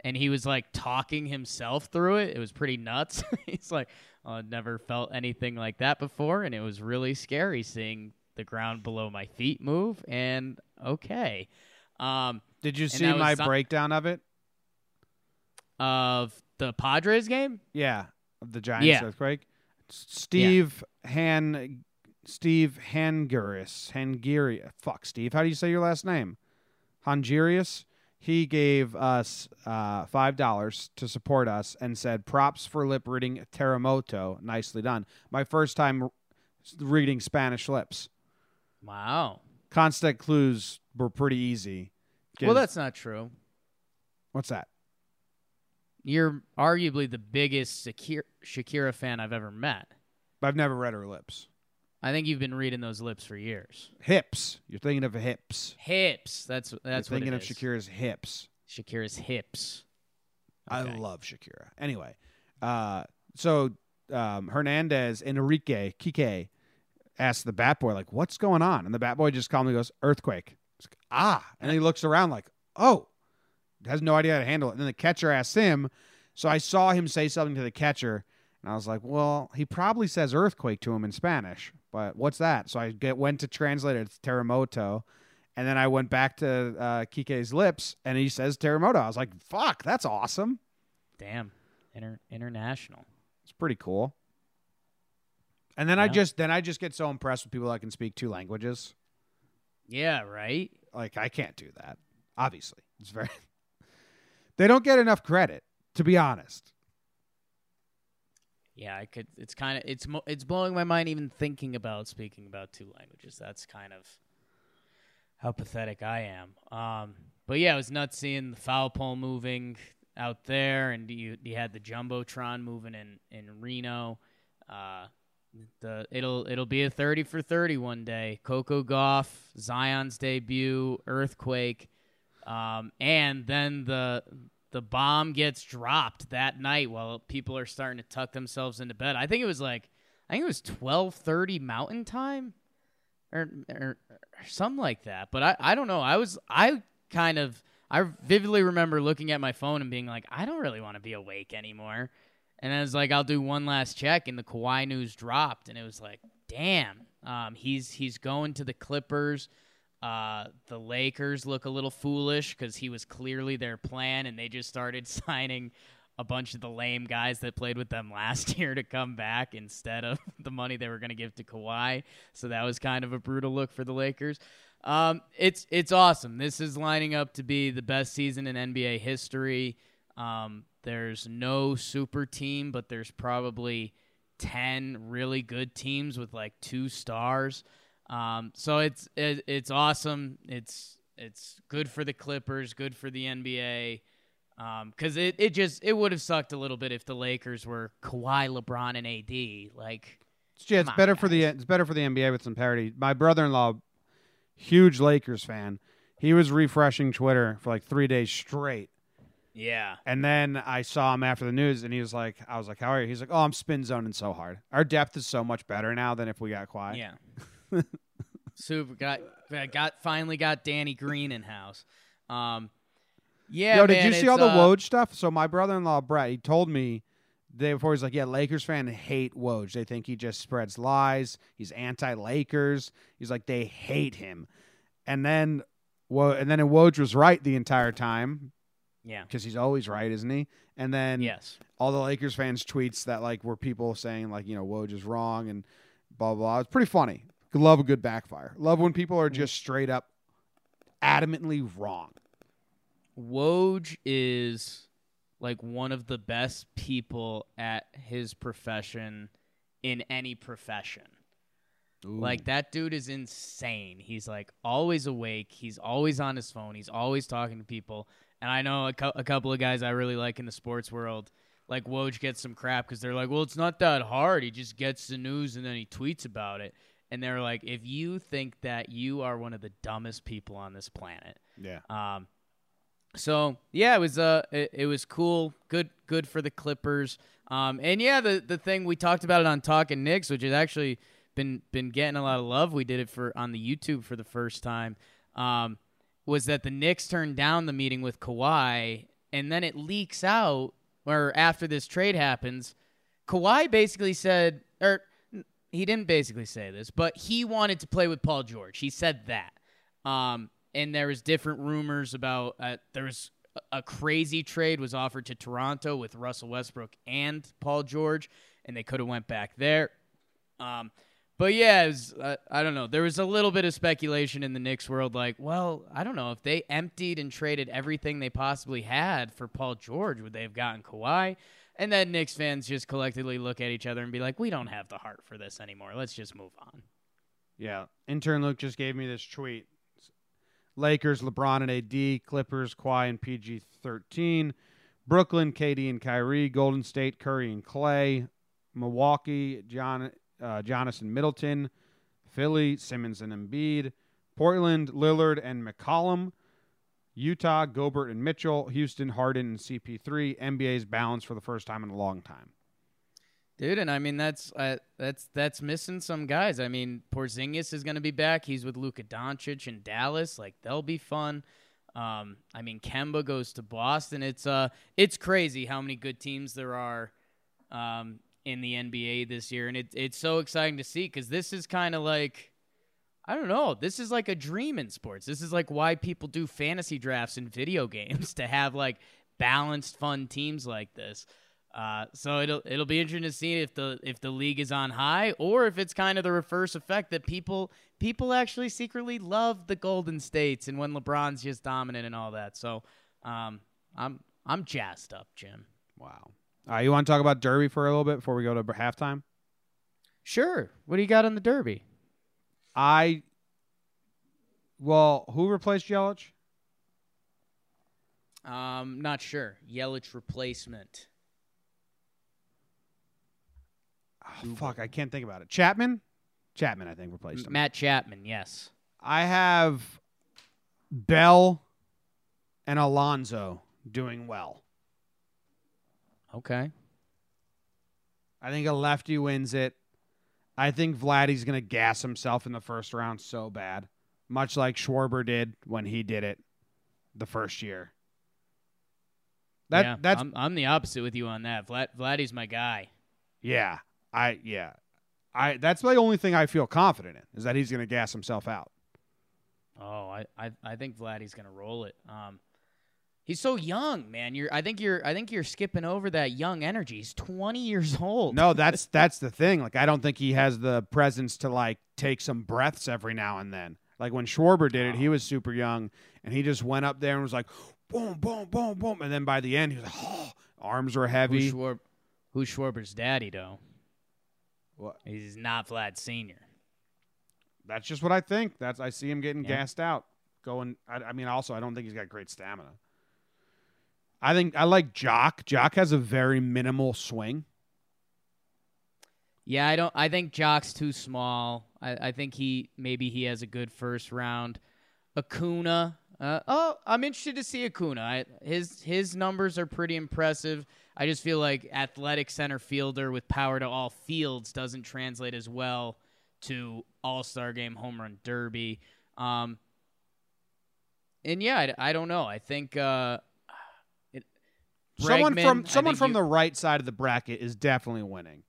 and he was like talking himself through it. It was pretty nuts. He's like, oh, I've never felt anything like that before, and it was really scary seeing the ground below my feet move. And okay, um, Did you see my some- breakdown of it? of the Padres game. Yeah, of the Giants Yeah. earthquake. Steve Han, Steve Hanguris, Hangiri. Fuck, Steve. How do you say your last name? Hongirius. He gave us uh, five dollars to support us and said, "Props for lip reading Terremoto. Nicely done. My first time reading Spanish lips. Wow. Constant clues were pretty easy. Well, that's not true. what's that? You're arguably the biggest Shakira, Shakira fan I've ever met. But I've never read her lips. I think you've been reading those lips for years. Hips. You're thinking of hips. Hips. That's that's You're thinking of is. Shakira's hips. Shakira's hips. I love Shakira. Anyway, uh, so um, Hernandez, and Enrique, Kike asked the Bat Boy, like, what's going on? And the Bat Boy just calmly goes, earthquake. Like, ah. And he looks around like, oh, has no idea how to handle it. And then the catcher asks him. So I saw him say something to the catcher. And I was like, well, he probably says earthquake to him in Spanish, but what's that? So I get, went to translate it. It's terremoto. And then I went back to uh, Kike's lips and he says terremoto. I was like, fuck, that's awesome. Damn. Inter- international. It's pretty cool. And then I just then I just get so impressed with people that can speak two languages. Yeah, right? Like I can't do that. Obviously. It's very They don't get enough credit, to be honest. Yeah, I could it's kind of it's mo- it's blowing my mind even thinking about speaking about two languages. That's kind of how pathetic I am. Um but yeah, it was nuts seeing the foul pole moving out there, and you you had the jumbotron moving in in Reno. Uh, the it'll it'll be a thirty for thirty one day. Coco Gauff, Zion's debut, earthquake, um, and then the the bomb gets dropped that night while people are starting to tuck themselves into bed. I think it was like I think it was twelve thirty Mountain Time, or, or, or something like that. But I I don't know. I was I kind of I vividly remember looking at my phone and being like, I don't really want to be awake anymore. And I was like, I'll do one last check, and the Kawhi news dropped, and it was like, damn, um, he's he's going to the Clippers. Uh, the Lakers look a little foolish because he was clearly their plan, and they just started signing a bunch of the lame guys that played with them last year to come back instead of the money they were going to give to Kawhi. So that was kind of a brutal look for the Lakers. Um, it's it's awesome. This is lining up to be the best season in NBA history. Um, there's no super team, but there's probably ten really good teams with like two stars. Um, so it's it, it's awesome. It's it's good for the Clippers, good for the NBA. Because it, it just it would have sucked a little bit if the Lakers were Kawhi, LeBron, and AD. Like Yeah, it's on, better for the it's better for the NBA with some parity. My brother-in-law, huge Lakers fan, he was refreshing Twitter for like three days straight, yeah, and then I saw him after the news, and he was like, "I was like, how are you?" He's like, "Oh, I'm spin zoning so hard. Our depth is so much better now than if we got quiet." yeah. Super got got finally got Danny Green in house. Um, yeah, Yo, did you see all the uh, Woj stuff? So my brother-in-law Brett, he told me day before he's like, "Yeah, Lakers fan hate Woj. They think he just spreads lies. He's anti-Lakers. He's like they hate him." And then, Wo- and then Woj was right the entire time Yeah. because he's always right, isn't he? And then Yes. all the Lakers fans tweets that like were people saying like you know Woj is wrong and blah blah. blah. It's pretty funny. Love a good backfire. Love when people are mm-hmm. just straight up adamantly wrong. Woj is like one of the best people at his profession in any profession. Like that dude is insane. He's like always awake. He's always on his phone. He's always talking to people. And I know a, a couple of guys I really like in the sports world. Like Woj gets some crap because they're like, "Well, it's not that hard. He just gets the news and then he tweets about it." And they're like, "If you think that, you are one of the dumbest people on this planet." yeah. Um, so yeah, it was uh, it, it was cool, good, good for the Clippers. Um, and yeah, the the thing we talked about it on Talking Knicks, which has actually been been getting a lot of love. We did it for on the YouTube for the first time. Um, was that the Knicks turned down the meeting with Kawhi, and then it leaks out, or after this trade happens, Kawhi basically said, or he didn't basically say this, but he wanted to play with Paul George. He said that. Um, and there was different rumors about uh, there was a- crazy trade was offered to Toronto with Russell Westbrook and Paul George, and they could have went back there. Um, but yeah, was, uh, I don't know. There was a little bit of speculation in the Knicks world, like, well, I don't know if they emptied and traded everything they possibly had for Paul George, would they have gotten Kawhi? And then Knicks fans just collectively look at each other and be like, we don't have the heart for this anymore. Let's just move on. Yeah. Intern Luke just gave me this tweet. Lakers, LeBron and AD, Clippers, Kawhi and PG 13, Brooklyn, KD and Kyrie, Golden State, Curry and Clay, Milwaukee, John, uh, Jonathan Middleton, Philly, Simmons and Embiid, Portland, Lillard and McCollum, Utah, Gobert and Mitchell, Houston, Harden and CP3. NBA's balanced for the first time in a long time. Dude, and I mean that's uh, that's that's missing some guys. I mean, Porzingis is going to be back. He's with Luka Doncic in Dallas. Like they'll be fun. Um, I mean, Kemba goes to Boston. It's uh, it's crazy how many good teams there are um, in the NBA this year, and it, it's so exciting to see because this is kind of like. I don't know. This is like a dream in sports. This is like why people do fantasy drafts in video games to have like balanced, fun teams like this. Uh, so it'll it'll be interesting to see if the if the league is on high or if it's kind of the reverse effect that people people actually secretly love the Golden States and when LeBron's just dominant and all that. So um, I'm I'm jazzed up, Jim. Wow. All right, you want to talk about Derby for a little bit before we go to halftime? Sure. What do you got on the Derby? I well, who replaced Yelich? Um, not sure. Yelich replacement. Oh, fuck, I can't think about it. Chapman? Chapman, I think, replaced him. Matt Chapman, yes. I have Bell and Alonso doing well. Okay. I think a lefty wins it. I think Vladdy's going to gas himself in the first round so bad, much like Schwarber did when he did it the first year. That yeah, that's I'm, I'm the opposite with you on that. Vlad, Vladdy's my guy. yeah. I yeah. I that's the only thing I feel confident in is that he's going to gas himself out. Oh, I, I, I think Vladdy's gonna roll it. Um, he's so young, man. You're I think you're I think you're skipping over that young energy. He's 20 years old. No, that's that's the thing. Like I don't think he has the presence to like take some breaths every now and then. Like when Schwarber did it, he was super young and he just went up there and was like boom, boom, boom, boom, and then by the end he was like, oh, arms were heavy. Who's, Schwar- who's Schwarber's daddy though? What? He's not Vlad Senior. That's just what I think. That's I see him getting Yeah. gassed out. Going. I, I mean, also I don't think he's got great stamina. I think I like Joc. Joc has a very minimal swing. Yeah, I don't. I think Joc's too small. I, I think he maybe he has a good first round. Acuna. Uh, oh, I'm interested to see Acuna. I, his his numbers are pretty impressive. I just feel like athletic center fielder with power to all fields doesn't translate as well to All Star Game home run derby. Um, and yeah, I, I don't know. I think uh, someone Bregman, from someone from you- the right side of the bracket is definitely winning.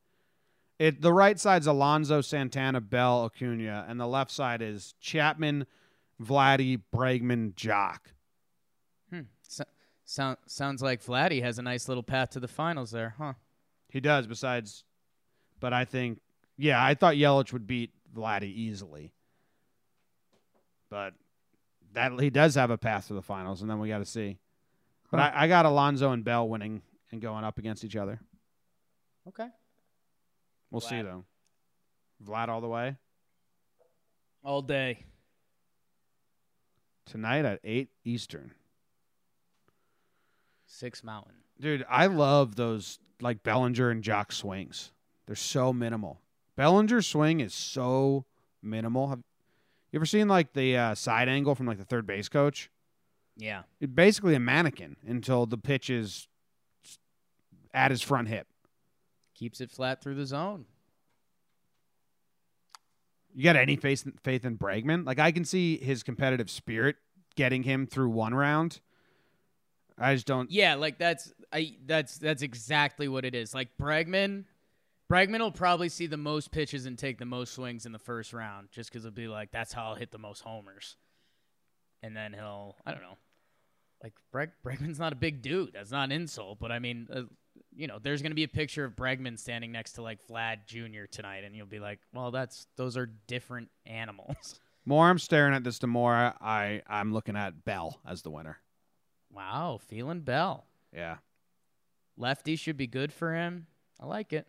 It the right side's Alonso, Santana, Bell, Acuna, and the left side is Chapman, Vladdy, Bregman, Joc. hmm, so, sound, sounds like Vladdy has a nice little path to the finals there, huh? He does. Besides, but I think yeah, I thought Yelich would beat Vladdy easily, but that he does have a path to the finals, and then we got to see. But I, I got Alonso and Bell winning and going up against each other. Okay. We'll see though. Vlad all the way All day. tonight at eight Eastern. Six Mountain. Dude, I love those like Bellinger and Joc swings. They're so minimal. Bellinger's swing is so minimal. Have you ever seen like the uh, side angle from like the third base coach? Yeah. Basically a mannequin until the pitch is at his front hip. Keeps it flat through the zone. You got any faith faith in Bregman? Like I can see his competitive spirit getting him through one round. I just don't. Yeah, like that's I that's that's exactly what it is. Like Bregman Bregman will probably see the most pitches and take the most swings in the first round just because it'll be like that's how I'll hit the most homers. And then he'll I don't know. Like Breg, Bregman's not a big dude. That's not an insult, but I mean, uh, you know, there's gonna be a picture of Bregman standing next to like Vlad Jr. tonight, and you'll be like, well, that's those are different animals. More I'm staring at this, the more I I'm looking at Bell as the winner. wow, feeling Bell. Yeah. Lefty should be good for him. I like it.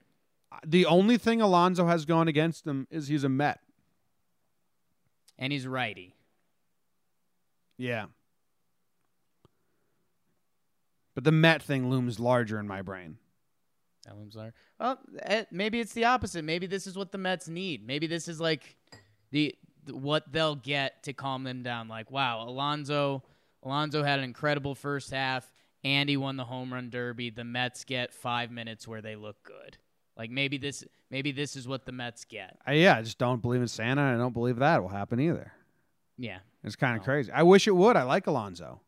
The only thing Alonso has going against him is he's a Met. And he's righty. Yeah. But the Met thing looms larger in my brain. That looms large. Well, eh, maybe it's the opposite. Maybe this is what the Mets need. Maybe this is like the what they'll get to calm them down. Like, wow, Alonso, Alonso had an incredible first half. Andy won the home run derby. The Mets get five minutes where they look good. Like maybe this, maybe this is what the Mets get. I, yeah, I just don't believe in Santa, and I don't believe that will happen either. Yeah, It's kind of No. crazy. I wish it would. I like Alonso.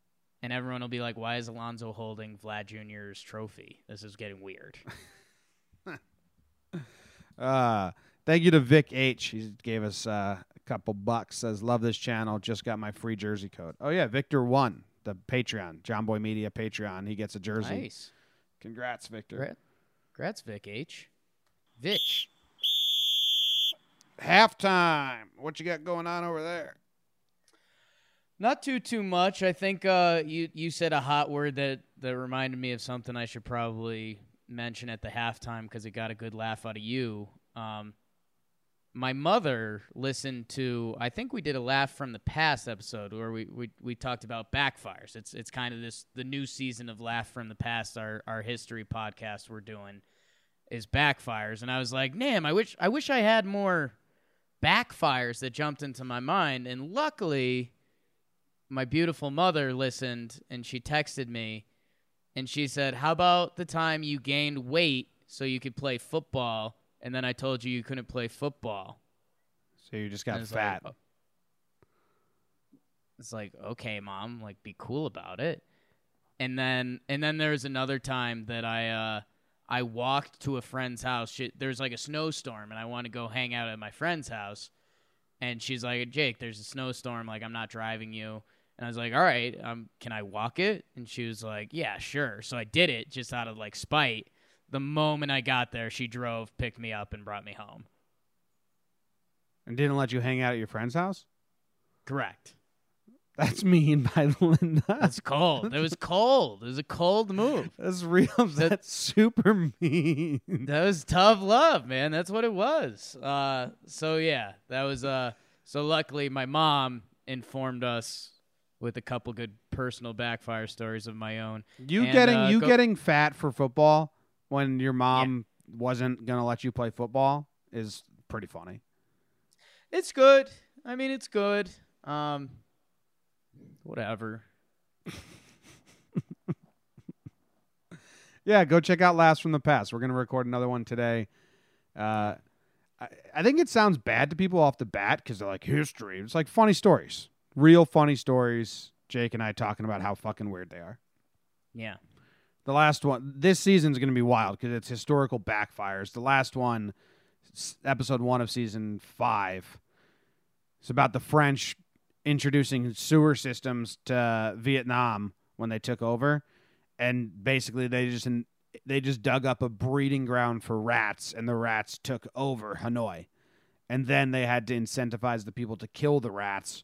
And everyone will be like, "Why is Alonso holding Vlad Jr.'s trophy? This is getting weird." Uh, thank you to Vic H. He gave us uh, a couple bucks. Says love this channel. Just got my free jersey code. Oh yeah, Victor won the Patreon, Jomboy Media Patreon. He gets a jersey. nice. Congrats, Victor. Congrats, Vic H. Vic. Halftime. What you got going on over there? Not too too much. I think uh, you you said a hot word that that reminded me of something I should probably mention at the halftime because it got a good laugh out of you. Um, my mother listened to I think we did a laugh from the past episode where we, we, we talked about backfires. It's it's kind of this the new season of Laugh from the Past, our our history podcast we're doing is backfires. And I was like, damn, I wish I wish I had more backfires that jumped into my mind. And luckily my beautiful mother listened and she texted me and she said, How about the time you gained weight so you could play football and then I told you you couldn't play football? So you just got it's fat. Like, oh. it's like, okay, mom, like be cool about it. And then and then there was another time that I uh I walked to a friend's house. She, there's like a snowstorm and I want to go hang out at my friend's house. And she's like, "Jake, there's a snowstorm. Like I'm not driving you." And I was like, "All right, um can I walk it?" And she was like, "Yeah, sure." So I did it just out of like spite. The moment I got there, she drove, picked me up and brought me home. and didn't let you hang out at your friend's house? Correct. That's mean by Linda. It's cold. It was cold. It was a cold move. That's real. That's super mean. That was tough love, man. That's what it was. Uh, so yeah, that was. Uh, so luckily, my mom informed us with a couple good personal backfire stories of my own. You And, getting uh, you go- getting fat for football when your mom wasn't gonna let you play football is pretty funny. It's good. I mean, it's good. Um, whatever. Yeah, go check out Last from the Past. We're gonna record another one today. Uh, I, I think it sounds bad to people off the bat because they're like history. It's like funny stories, real funny stories. Jake and I talking about how fucking weird they are. Yeah. The last one this season's going to be wild because it's historical backfires. The last one, episode one of season five, it's about the French introducing sewer systems to Vietnam when they took over, and basically they just they just dug up a breeding ground for rats, and the rats took over Hanoi, and then they had to incentivize the people to kill the rats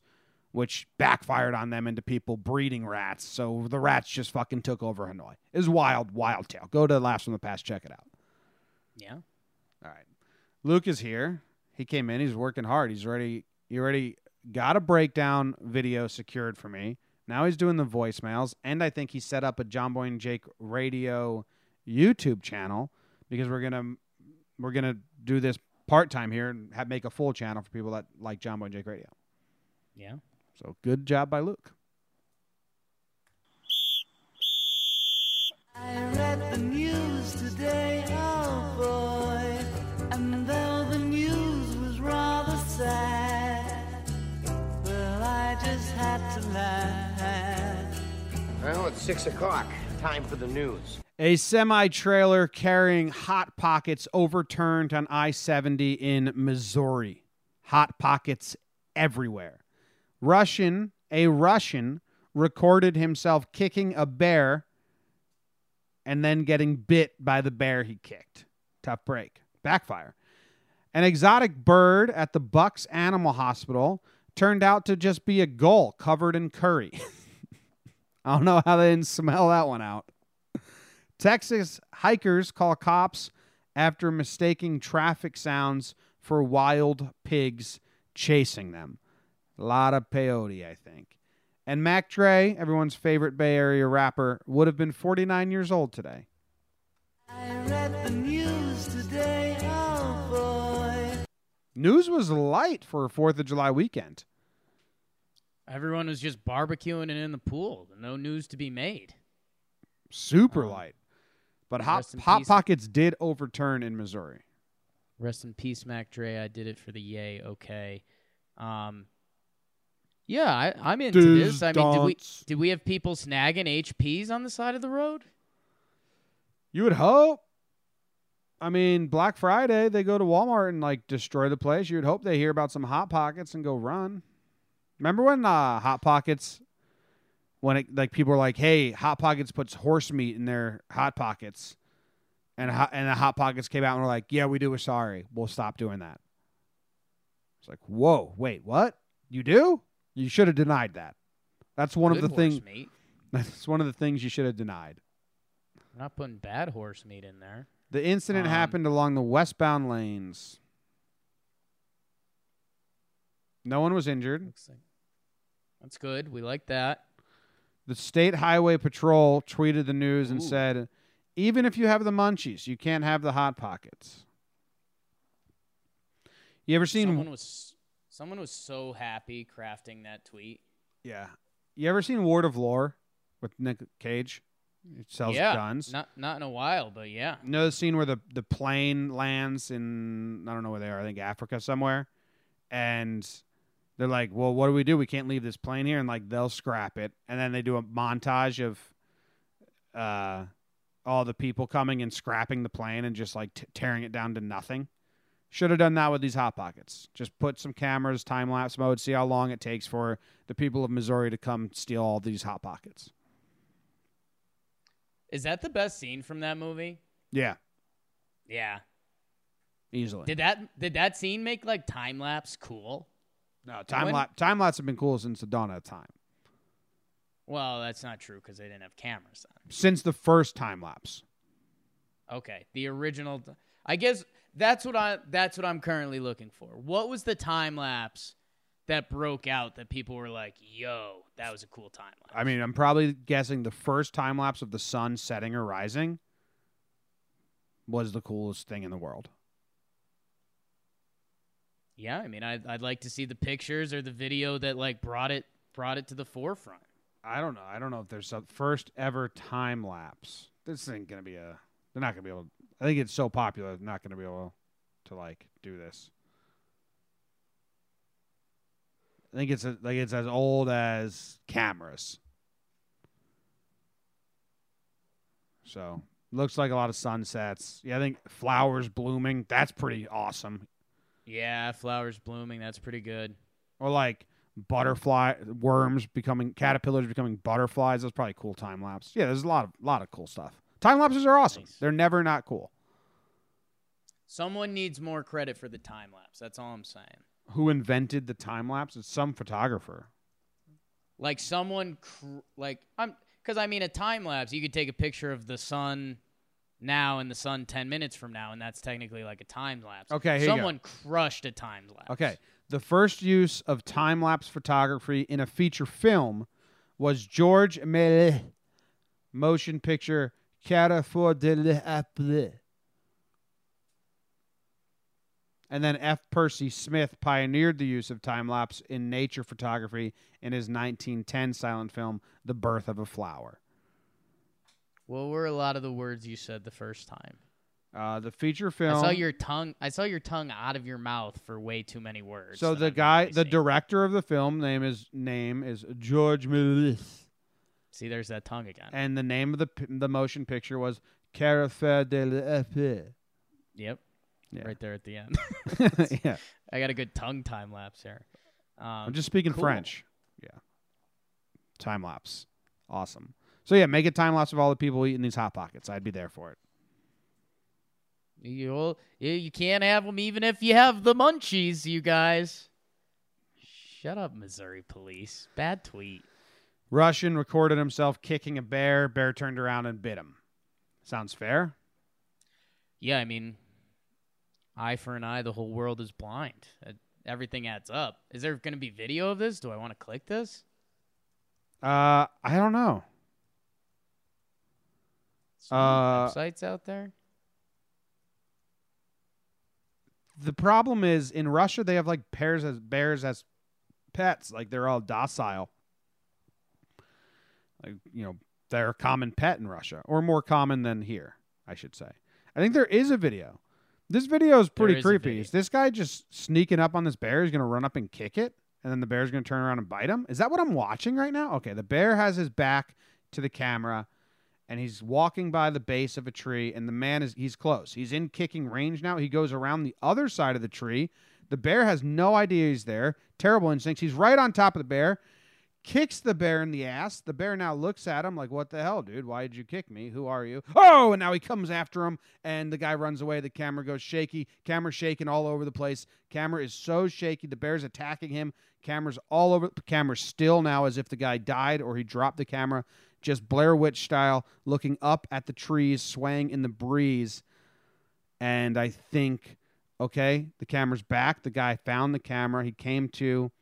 which backfired on them into people breeding rats. So the rats just fucking took over Hanoi. Was wild, wild tale. Go to Last from the Past, check it out. Yeah. All right. Luke is here. He came in. He's working hard. He's already he already got a breakdown video secured for me. Now he's doing the voicemails, and I think he set up a Jomboy and Jake radio YouTube channel because we're gonna we're gonna do this part time here and have, make a full channel for people that like Jomboy and Jake radio. Yeah. So good job by Luke. I read the news today, oh boy, and though the news was rather sad, well, I just had to laugh. Well, it's six o'clock. Time for the news. A semi trailer carrying Hot Pockets overturned on I 70 in Missouri. Hot Pockets everywhere. Russian, a Russian, recorded himself kicking a bear and then getting bit by the bear he kicked. Tough break. Backfire. An exotic bird at the Bucks Animal Hospital turned out to just be a gull covered in curry. I don't know how they didn't smell that one out. Texas hikers call cops after mistaking traffic sounds for wild pigs chasing them. A lot of peyote, I think. And Mac Dre, everyone's favorite Bay Area rapper, would have been 49 years old today. I read the news today, oh boy. News was light for a 4th of July weekend. Everyone was just barbecuing and in the pool. No news to be made. Super Um, light. But Hot, Hot. Pockets did overturn in Missouri. Rest in peace, Mac Dre. I did it for the yay. Okay. Um. Yeah, I, I'm into Diz this. I mean, did we did we have people snagging HPs on the side of the road? You would hope. I mean, Black Friday, they go to Walmart and like destroy the place. You would hope they hear about some Hot Pockets and go run. Remember when uh, Hot Pockets, when it like people were like, "Hey, Hot Pockets puts horse meat in their Hot Pockets," and and the Hot Pockets came out and were like, "Yeah, we do. We're sorry. We'll stop doing that." It's like, whoa, wait, what? You do? You should have denied that. That's one Good of the things. That's one of the things you should have denied. We're not putting bad horse meat in there. The incident Um, happened along the westbound lanes. No one was injured. Looks like that's good. We like that. The State Highway Patrol tweeted the news and said, "Even if you have the munchies, you can't have the hot pockets." You ever seen? Someone was someone was so happy crafting that tweet. yeah. You ever seen Ward of Lore with Nick Cage? It sells yeah, guns. Not not in a while, but yeah. You know the scene where the the plane lands in I don't know where they are. I think Africa somewhere, and they're like, "Well, what do we do? We can't leave this plane here." And like they'll scrap it, and then they do a montage of uh all the people coming and scrapping the plane and just like t- tearing it down to nothing. Should have done that with these hot pockets. Just put some cameras, time lapse mode, see how long it takes for the people of Missouri to come steal all these hot pockets. Is that the best scene from that movie? Yeah, Yeah. easily. Did that did that scene make like time lapse cool? no, time when- lapse time lapse have been cool since the dawn of time. Well, that's not true because they didn't have cameras then. since the first time lapse. Okay, the original. I guess that's what I. That's what I'm currently looking for. What was the time lapse that broke out that people were like, "Yo, that was a cool time lapse." I mean, I'm probably guessing the first time lapse of the sun setting or rising was the coolest thing in the world. yeah, I mean, I'd, I'd like to see the pictures or the video that like brought it brought it to the forefront. I don't know. I don't know if there's a first ever time lapse. This ain't gonna be a. They're not gonna be able. I think it's so popular. They're not gonna be able to like do this. I think it's a, like it's as old as cameras. So looks like a lot of sunsets. Yeah, I think flowers blooming. That's pretty awesome. Yeah, flowers blooming. That's pretty good. Or like butterfly worms becoming caterpillars becoming butterflies. That's probably cool time lapse. Yeah, there's a lot of lot of cool stuff. Time lapses are awesome. Nice. They're never not cool. Someone needs more credit for the time lapse. That's all I'm saying. Who invented the time lapse? It's some photographer. Like someone, cr- like I'm, because I mean, a time lapse, you could take a picture of the sun now and the sun ten minutes from now, and that's technically like a time lapse. Okay, here you go. someone crushed a time lapse. Okay. The first use of time lapse photography in a feature film was George Méliès motion picture Carrefour de l'Apple. And then F. Percy Smith pioneered the use of time lapse in nature photography in his 1910 silent film The Birth of a Flower. What were a lot of the words you said the first time? Uh, the feature film. I saw your tongue. I saw your tongue out of your mouth for way too many words. So the guy, normally the director of the film, name is name is George Méliès. See, there's that tongue again. and the name of the the motion picture was Carrefour de l'Apple. yep, Yeah. right there at the end. yeah, I got a good tongue time lapse here. Um, I'm just speaking cool. French. Yeah, time lapse, awesome. So yeah, make a time lapse of all the people eating these hot pockets. I'd be there for it. You you can't have them even if you have the munchies, you guys. Shut up, Missouri police. Bad tweet. Russian recorded himself kicking a bear. Bear turned around and bit him. Sounds fair. Yeah, I mean, eye for an eye, the whole world is blind. Uh, everything adds up. Is there going to be video of this? Do I want to click this? Uh, I don't know. Some Uh, websites out there. The problem is in Russia they have like bears as bears as pets. Like they're all docile. Like you know they're a common pet in Russia, or more common than here, I should say. I think there is a video. This video is pretty is creepy. Is this guy just sneaking up on this bear? He's gonna run up and kick it, and then the bear's gonna turn around and bite him. Is that what I'm watching right now? Okay, the bear has his back to the camera, and he's walking by the base of a tree, and the man is he's close. He's in kicking range now. He goes around the other side of the tree. The bear has no idea he's there. Terrible instincts. He's right on top of the bear. Kicks the bear in the ass. The bear now looks at him like, "What the hell, dude? Why did you kick me? Who are you?" Oh, and now he comes after him, and the guy runs away. The camera goes shaky. Camera shaking all over the place. Camera is so shaky. The bear's attacking him. Camera's all over. Camera's still now as if the guy died or he dropped the camera just Blair Witch style, looking up at the trees, swaying in the breeze. And I think Okay, the camera's back. The guy found the camera. He came to,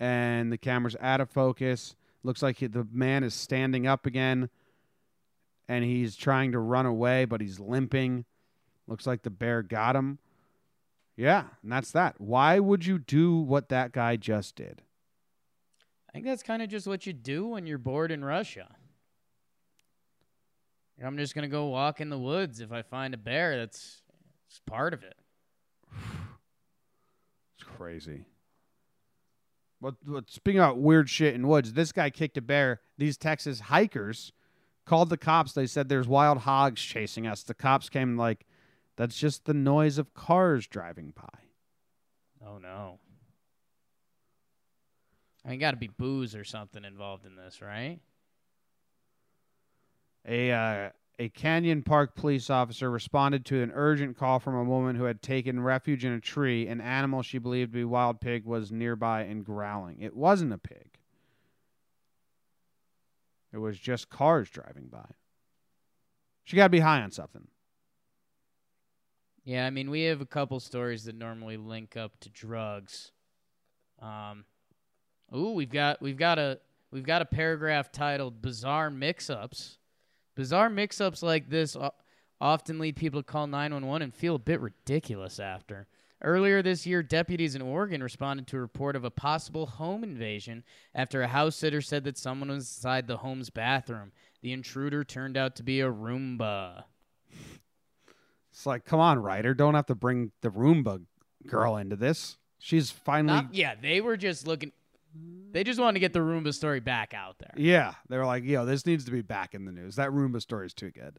and the camera's out of focus. Looks like he, the man is standing up again, and he's trying to run away, but he's limping. Looks like the bear got him. Yeah, and that's that. Why would you do what that guy just did? I think that's kind of just what you do when you're bored in Russia. I'm just gonna go walk in the woods if I find a bear. That's, that's part of it. It's crazy. But, speaking about weird shit in woods, this guy kicked a bear. These Texas hikers called the cops. They said there's wild hogs chasing us. The cops came like, that's just the noise of cars driving by. Oh no. I mean, got to be booze or something involved in this, right? A uh, a Canyon Park police officer responded to an urgent call from a woman who had taken refuge in a tree. An animal she believed to be wild pig was nearby and growling. It wasn't a pig. It was just cars driving by. She got to be high on something. Yeah, I mean, we have a couple stories that normally link up to drugs. Um, ooh, we've got we've got a we've got a paragraph titled "Bizarre Mix-ups." Bizarre mix-ups like this often lead people to call 911 and feel a bit ridiculous after. Earlier this year, deputies in Oregon responded to a report of a possible home invasion after a house sitter said that someone was inside the home's bathroom. The intruder turned out to be a Roomba. It's like, come on, writer, don't have to bring the Roomba girl into this. She's finally, Not- yeah, they were just looking. They just wanted to get the Roomba story back out there. yeah. They were like, yo, this needs to be back in the news. That Roomba story is too good.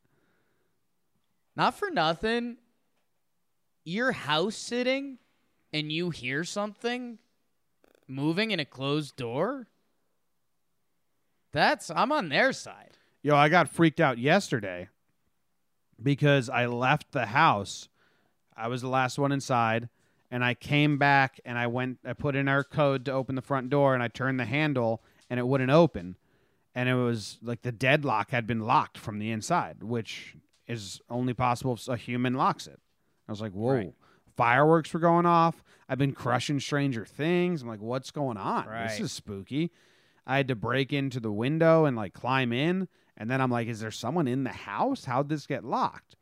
Not for nothing. You're house sitting and you hear something moving in a closed door. That's I'm on their side. Yo, I got freaked out yesterday because I left the house. I was the last one inside, and I came back and I went. I put in our code to open the front door, and I turned the handle, and it wouldn't open. And it was like the deadlock had been locked from the inside, which is only possible if a human locks it. I was like, whoa. Right. Fireworks were going off. I've been crushing Stranger Things. I'm like, what's going on? This is spooky. I had to break into the window and like climb in. And then I'm like, is there someone in the house? How'd this get locked?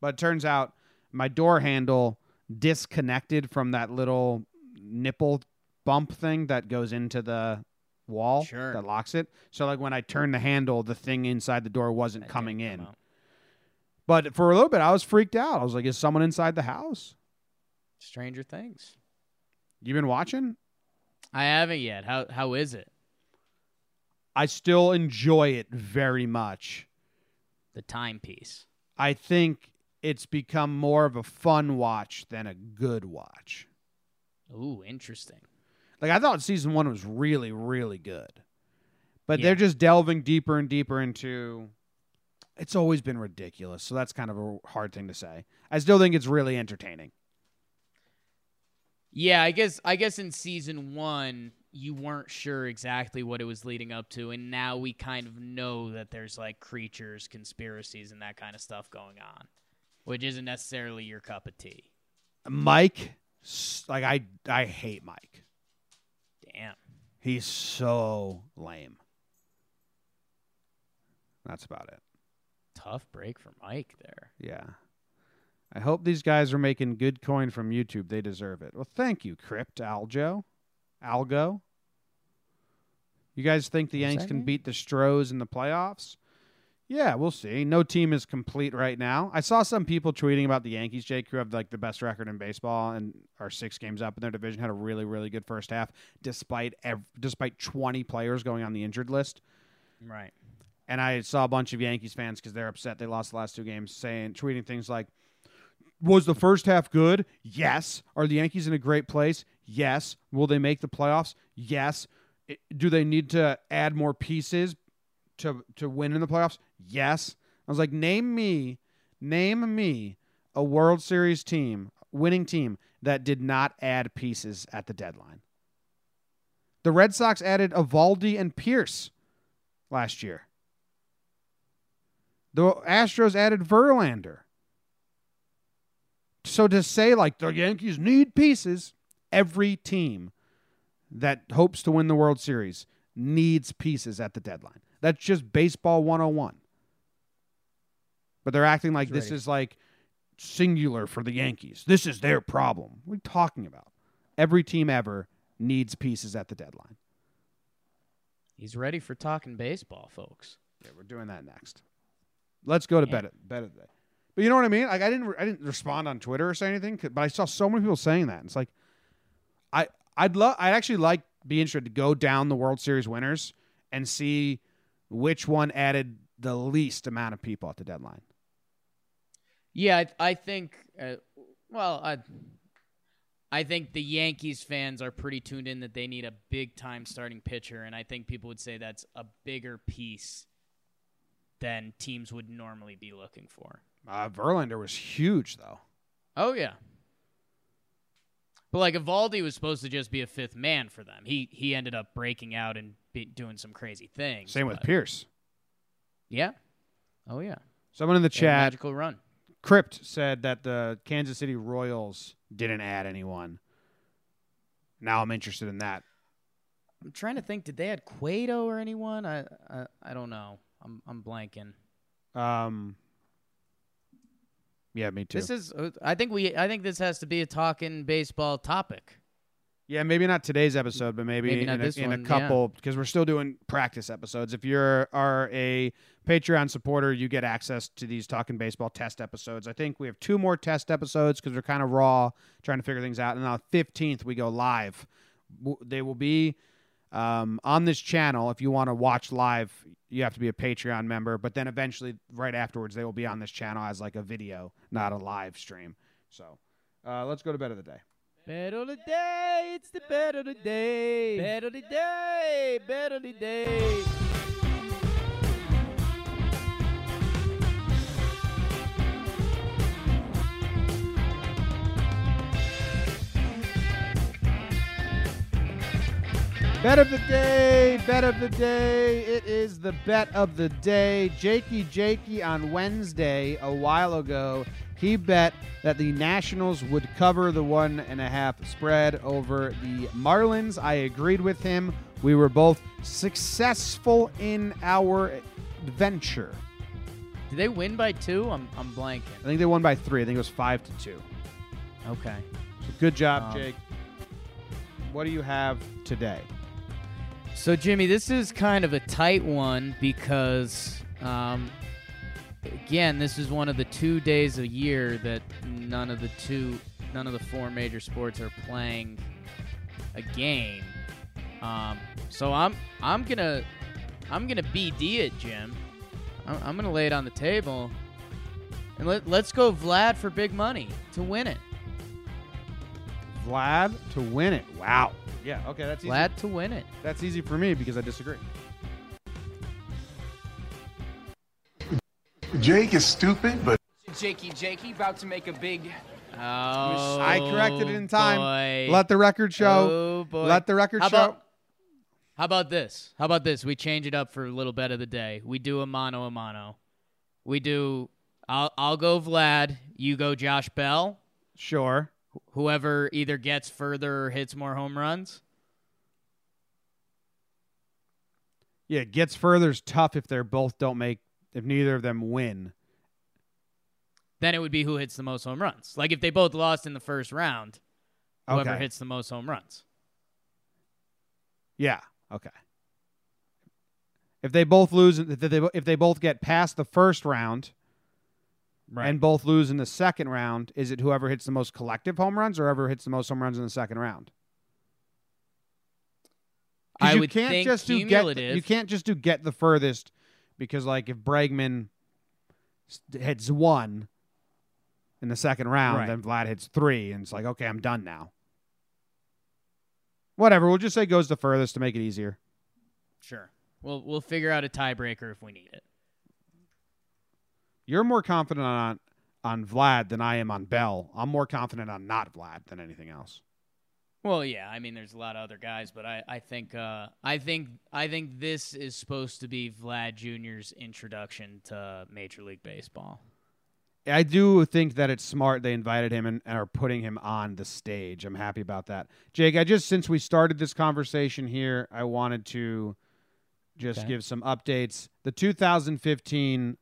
But it turns out my door handle disconnected from that little nipple bump thing that goes into the wall Sure. that locks it. So like when I turned the handle, the thing inside the door wasn't That coming in. out. But for a little bit, I was freaked out. I was like, is someone inside the house? Stranger Things. You been watching? I haven't yet. How how is it? I still enjoy it very much. The timepiece. I think it's become more of a fun watch than a good watch. Ooh, interesting. Like I thought season one was really, really good. But Yeah. they're just delving deeper and deeper into it's always been ridiculous. So that's kind of a hard thing to say. I still think it's really entertaining. Yeah, I guess I guess in season one you weren't sure exactly what it was leading up to, and now we kind of know that there's like creatures, conspiracies, and that kind of stuff going on, which isn't necessarily your cup of tea. Mike like I I hate Mike. Damn. He's so lame. That's about it. Tough break for Mike there. Yeah. I hope these guys are making good coin from YouTube. They deserve it. Well, thank you, Crypt Aljo. Algo. You guys think the Yanks can beat the Stros in the playoffs? Yeah, we'll see. No team is complete right now. I saw some people tweeting about the Yankees, Jake, who have like the best record in baseball and are six games up in their division. Had a really, really good first half, despite ev- despite twenty players going on the injured list. Right. And I saw a bunch of Yankees fans because they're upset they lost the last two games, saying tweeting things like, "Was the first half good? Yes. Are the Yankees in a great place? Yes. Will they make the playoffs? Yes. Do they need to add more pieces to to win in the playoffs? Yes." I was like, "Name me, name me a World Series team, winning team that did not add pieces at the deadline." The Red Sox added Eovaldi and Pearce last year. The Astros added Verlander. So to say like the Yankees need pieces, every team that hopes to win the World Series needs pieces at the deadline. That's just baseball 101. But they're acting like this is like singular for the Yankees. This is their problem. What are you talking about? Every team ever needs pieces at the deadline. He's ready for talking baseball, folks. Yeah, we're doing that next. Let's go to Yeah. bed bed of the day. But you know what I mean? Like I didn't I didn't respond on Twitter or say anything, but I saw so many people saying that. It's like I I'd love I'd actually like be interested to go down the World Series winners and see which one added the least amount of people at the deadline. Yeah, I, I think. Uh, well, I, I think the Yankees fans are pretty tuned in that they need a big time starting pitcher, and I think people would say that's a bigger piece than teams would normally be looking for. Uh, Verlander was huge though. Oh yeah. But like Eovaldi was supposed to just be a fifth man for them. He he ended up breaking out and be, doing some crazy things. Same with Pearce. Yeah. Oh yeah. Someone in the chat, magical run. Crypt said that the Kansas City Royals didn't add anyone. Now I'm interested in that. I'm trying to think. Did they add Cueto or anyone? I I, I don't know. I'm I'm blanking. Um, yeah, me too. This is. I think we. I think this has to be a talking baseball topic. Yeah, maybe not today's episode, but maybe, Maybe in, a, in one, yeah. couple because we're still doing practice episodes. If you're are a Patreon supporter, you get access to these talking baseball test episodes. I think we have two more test episodes because we're kind of raw, trying to figure things out. And on the fifteenth, we go live. They will be um, on this channel. If you want to watch live, you have to be a Patreon member. But then eventually, right afterwards, they will be on this channel as like a video, not a live stream. So uh, let's go to bed of the day. Bet of the day. It's the bet of the day. Bet of the day. Bet of the day. Bet of the day, bet of the day. It is the bet of the day. Jakey Jakey on Wednesday, a while ago, he bet that the Nationals would cover the one and a half spread over the Marlins. I agreed with him. We were both successful in our venture. Did they win by two? I'm I'm blanking. I think they won by three. I think it was five to two. Okay. So good job, Um, Jake. What do you have today? So Jimmy, this is kind of a tight one because, um, again, this is one of the two days a year that none of the two, none of the four major sports are playing a game. Um, so I'm I'm gonna I'm gonna BD it, Jim. I'm, I'm gonna lay it on the table, and let let's go Vlad for big money to win it. Vlad to win it. Wow. Yeah. Okay. That's easy. Vlad to win it. That's easy for me because I disagree. Jake is stupid, but Jakey Jakey about to make a big Oh, I corrected it in time. boy. Let the record show. Oh boy. Let the record how show. About, how about this? How about this? We change it up for a little bet of the day. We do a mano a mano. We do. I'll I'll go Vlad. You go Josh Bell. Sure. Whoever either gets further or hits more home runs. Yeah, gets further's tough if they're both don't make if neither of them win. Then it would be who hits the most home runs. Like if they both lost in the first round, whoever Okay. hits the most home runs. Yeah. Okay. If they both lose, if they if they both get past the first round, and both lose in the second round, is it whoever hits the most collective home runs or whoever hits the most home runs in the second round? I you would can't think just do get. You can't just do get the furthest because, like, if Bregman hits one in the second round, Right. then Vlad hits three, and it's like, okay, I'm done now. Whatever. We'll just say goes the furthest to make it easier. Sure. We'll we'll figure out a tiebreaker if we need it. You're more confident on on Vlad than I am on Bell. I'm more confident on not Vlad than anything else. Well, yeah, I mean, there's a lot of other guys, but I, I think, uh, I think, I think this is supposed to be Vlad Jr.'s introduction to Major League Baseball. I do think that it's smart they invited him and, and are putting him on the stage. I'm happy about that. Jake, I just since we started this conversation here, I wanted to just Okay. give some updates. The 2015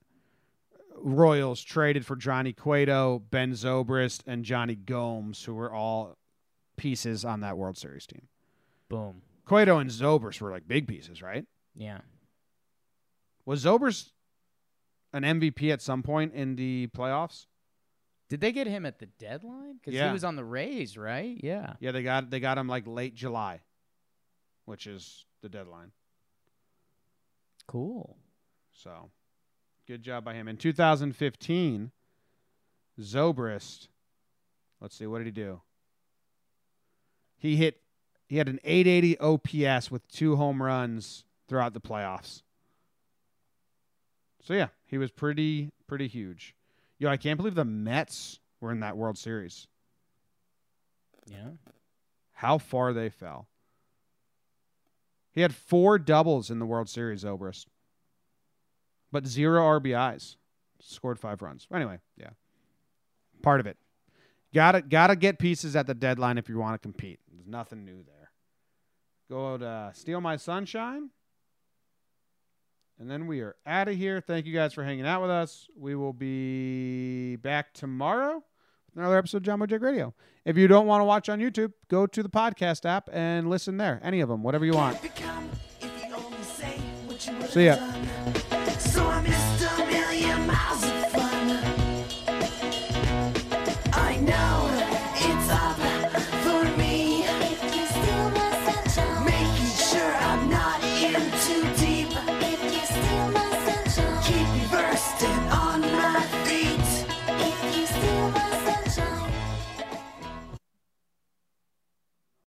Royals traded for Johnny Cueto, Ben Zobrist, and Jonny Gomes, who were all pieces on that World Series team. Boom. Cueto and Zobrist were like big pieces, right? Yeah. Was Zobrist an MVP at some point in the playoffs? Did they get him at the deadline? Because Yeah. he was on the Rays, right? Yeah. Yeah, they got they got him like late July, which is the deadline. Cool. So, good job by him. In 2015, Zobrist. Let's see, what did he do? He hit. He had an 880 OPS with two home runs throughout the playoffs. So yeah, he was pretty pretty huge. Yo, I can't believe the Mets were in that World Series. Yeah. How far they fell. He had four doubles in the World Series, Zobrist, but zero RBIs. Scored five runs. Anyway, yeah, part of it. Got to got to get pieces at the deadline if you want to compete. There's nothing new there. Go to uh, Steal My Sunshine, and then we are out of here. Thank you guys for hanging out with us. We will be back tomorrow with another episode of John Jake Radio. If you don't want to watch on YouTube, go to the podcast app and listen there. Any of them, whatever you want. See ya. So I miss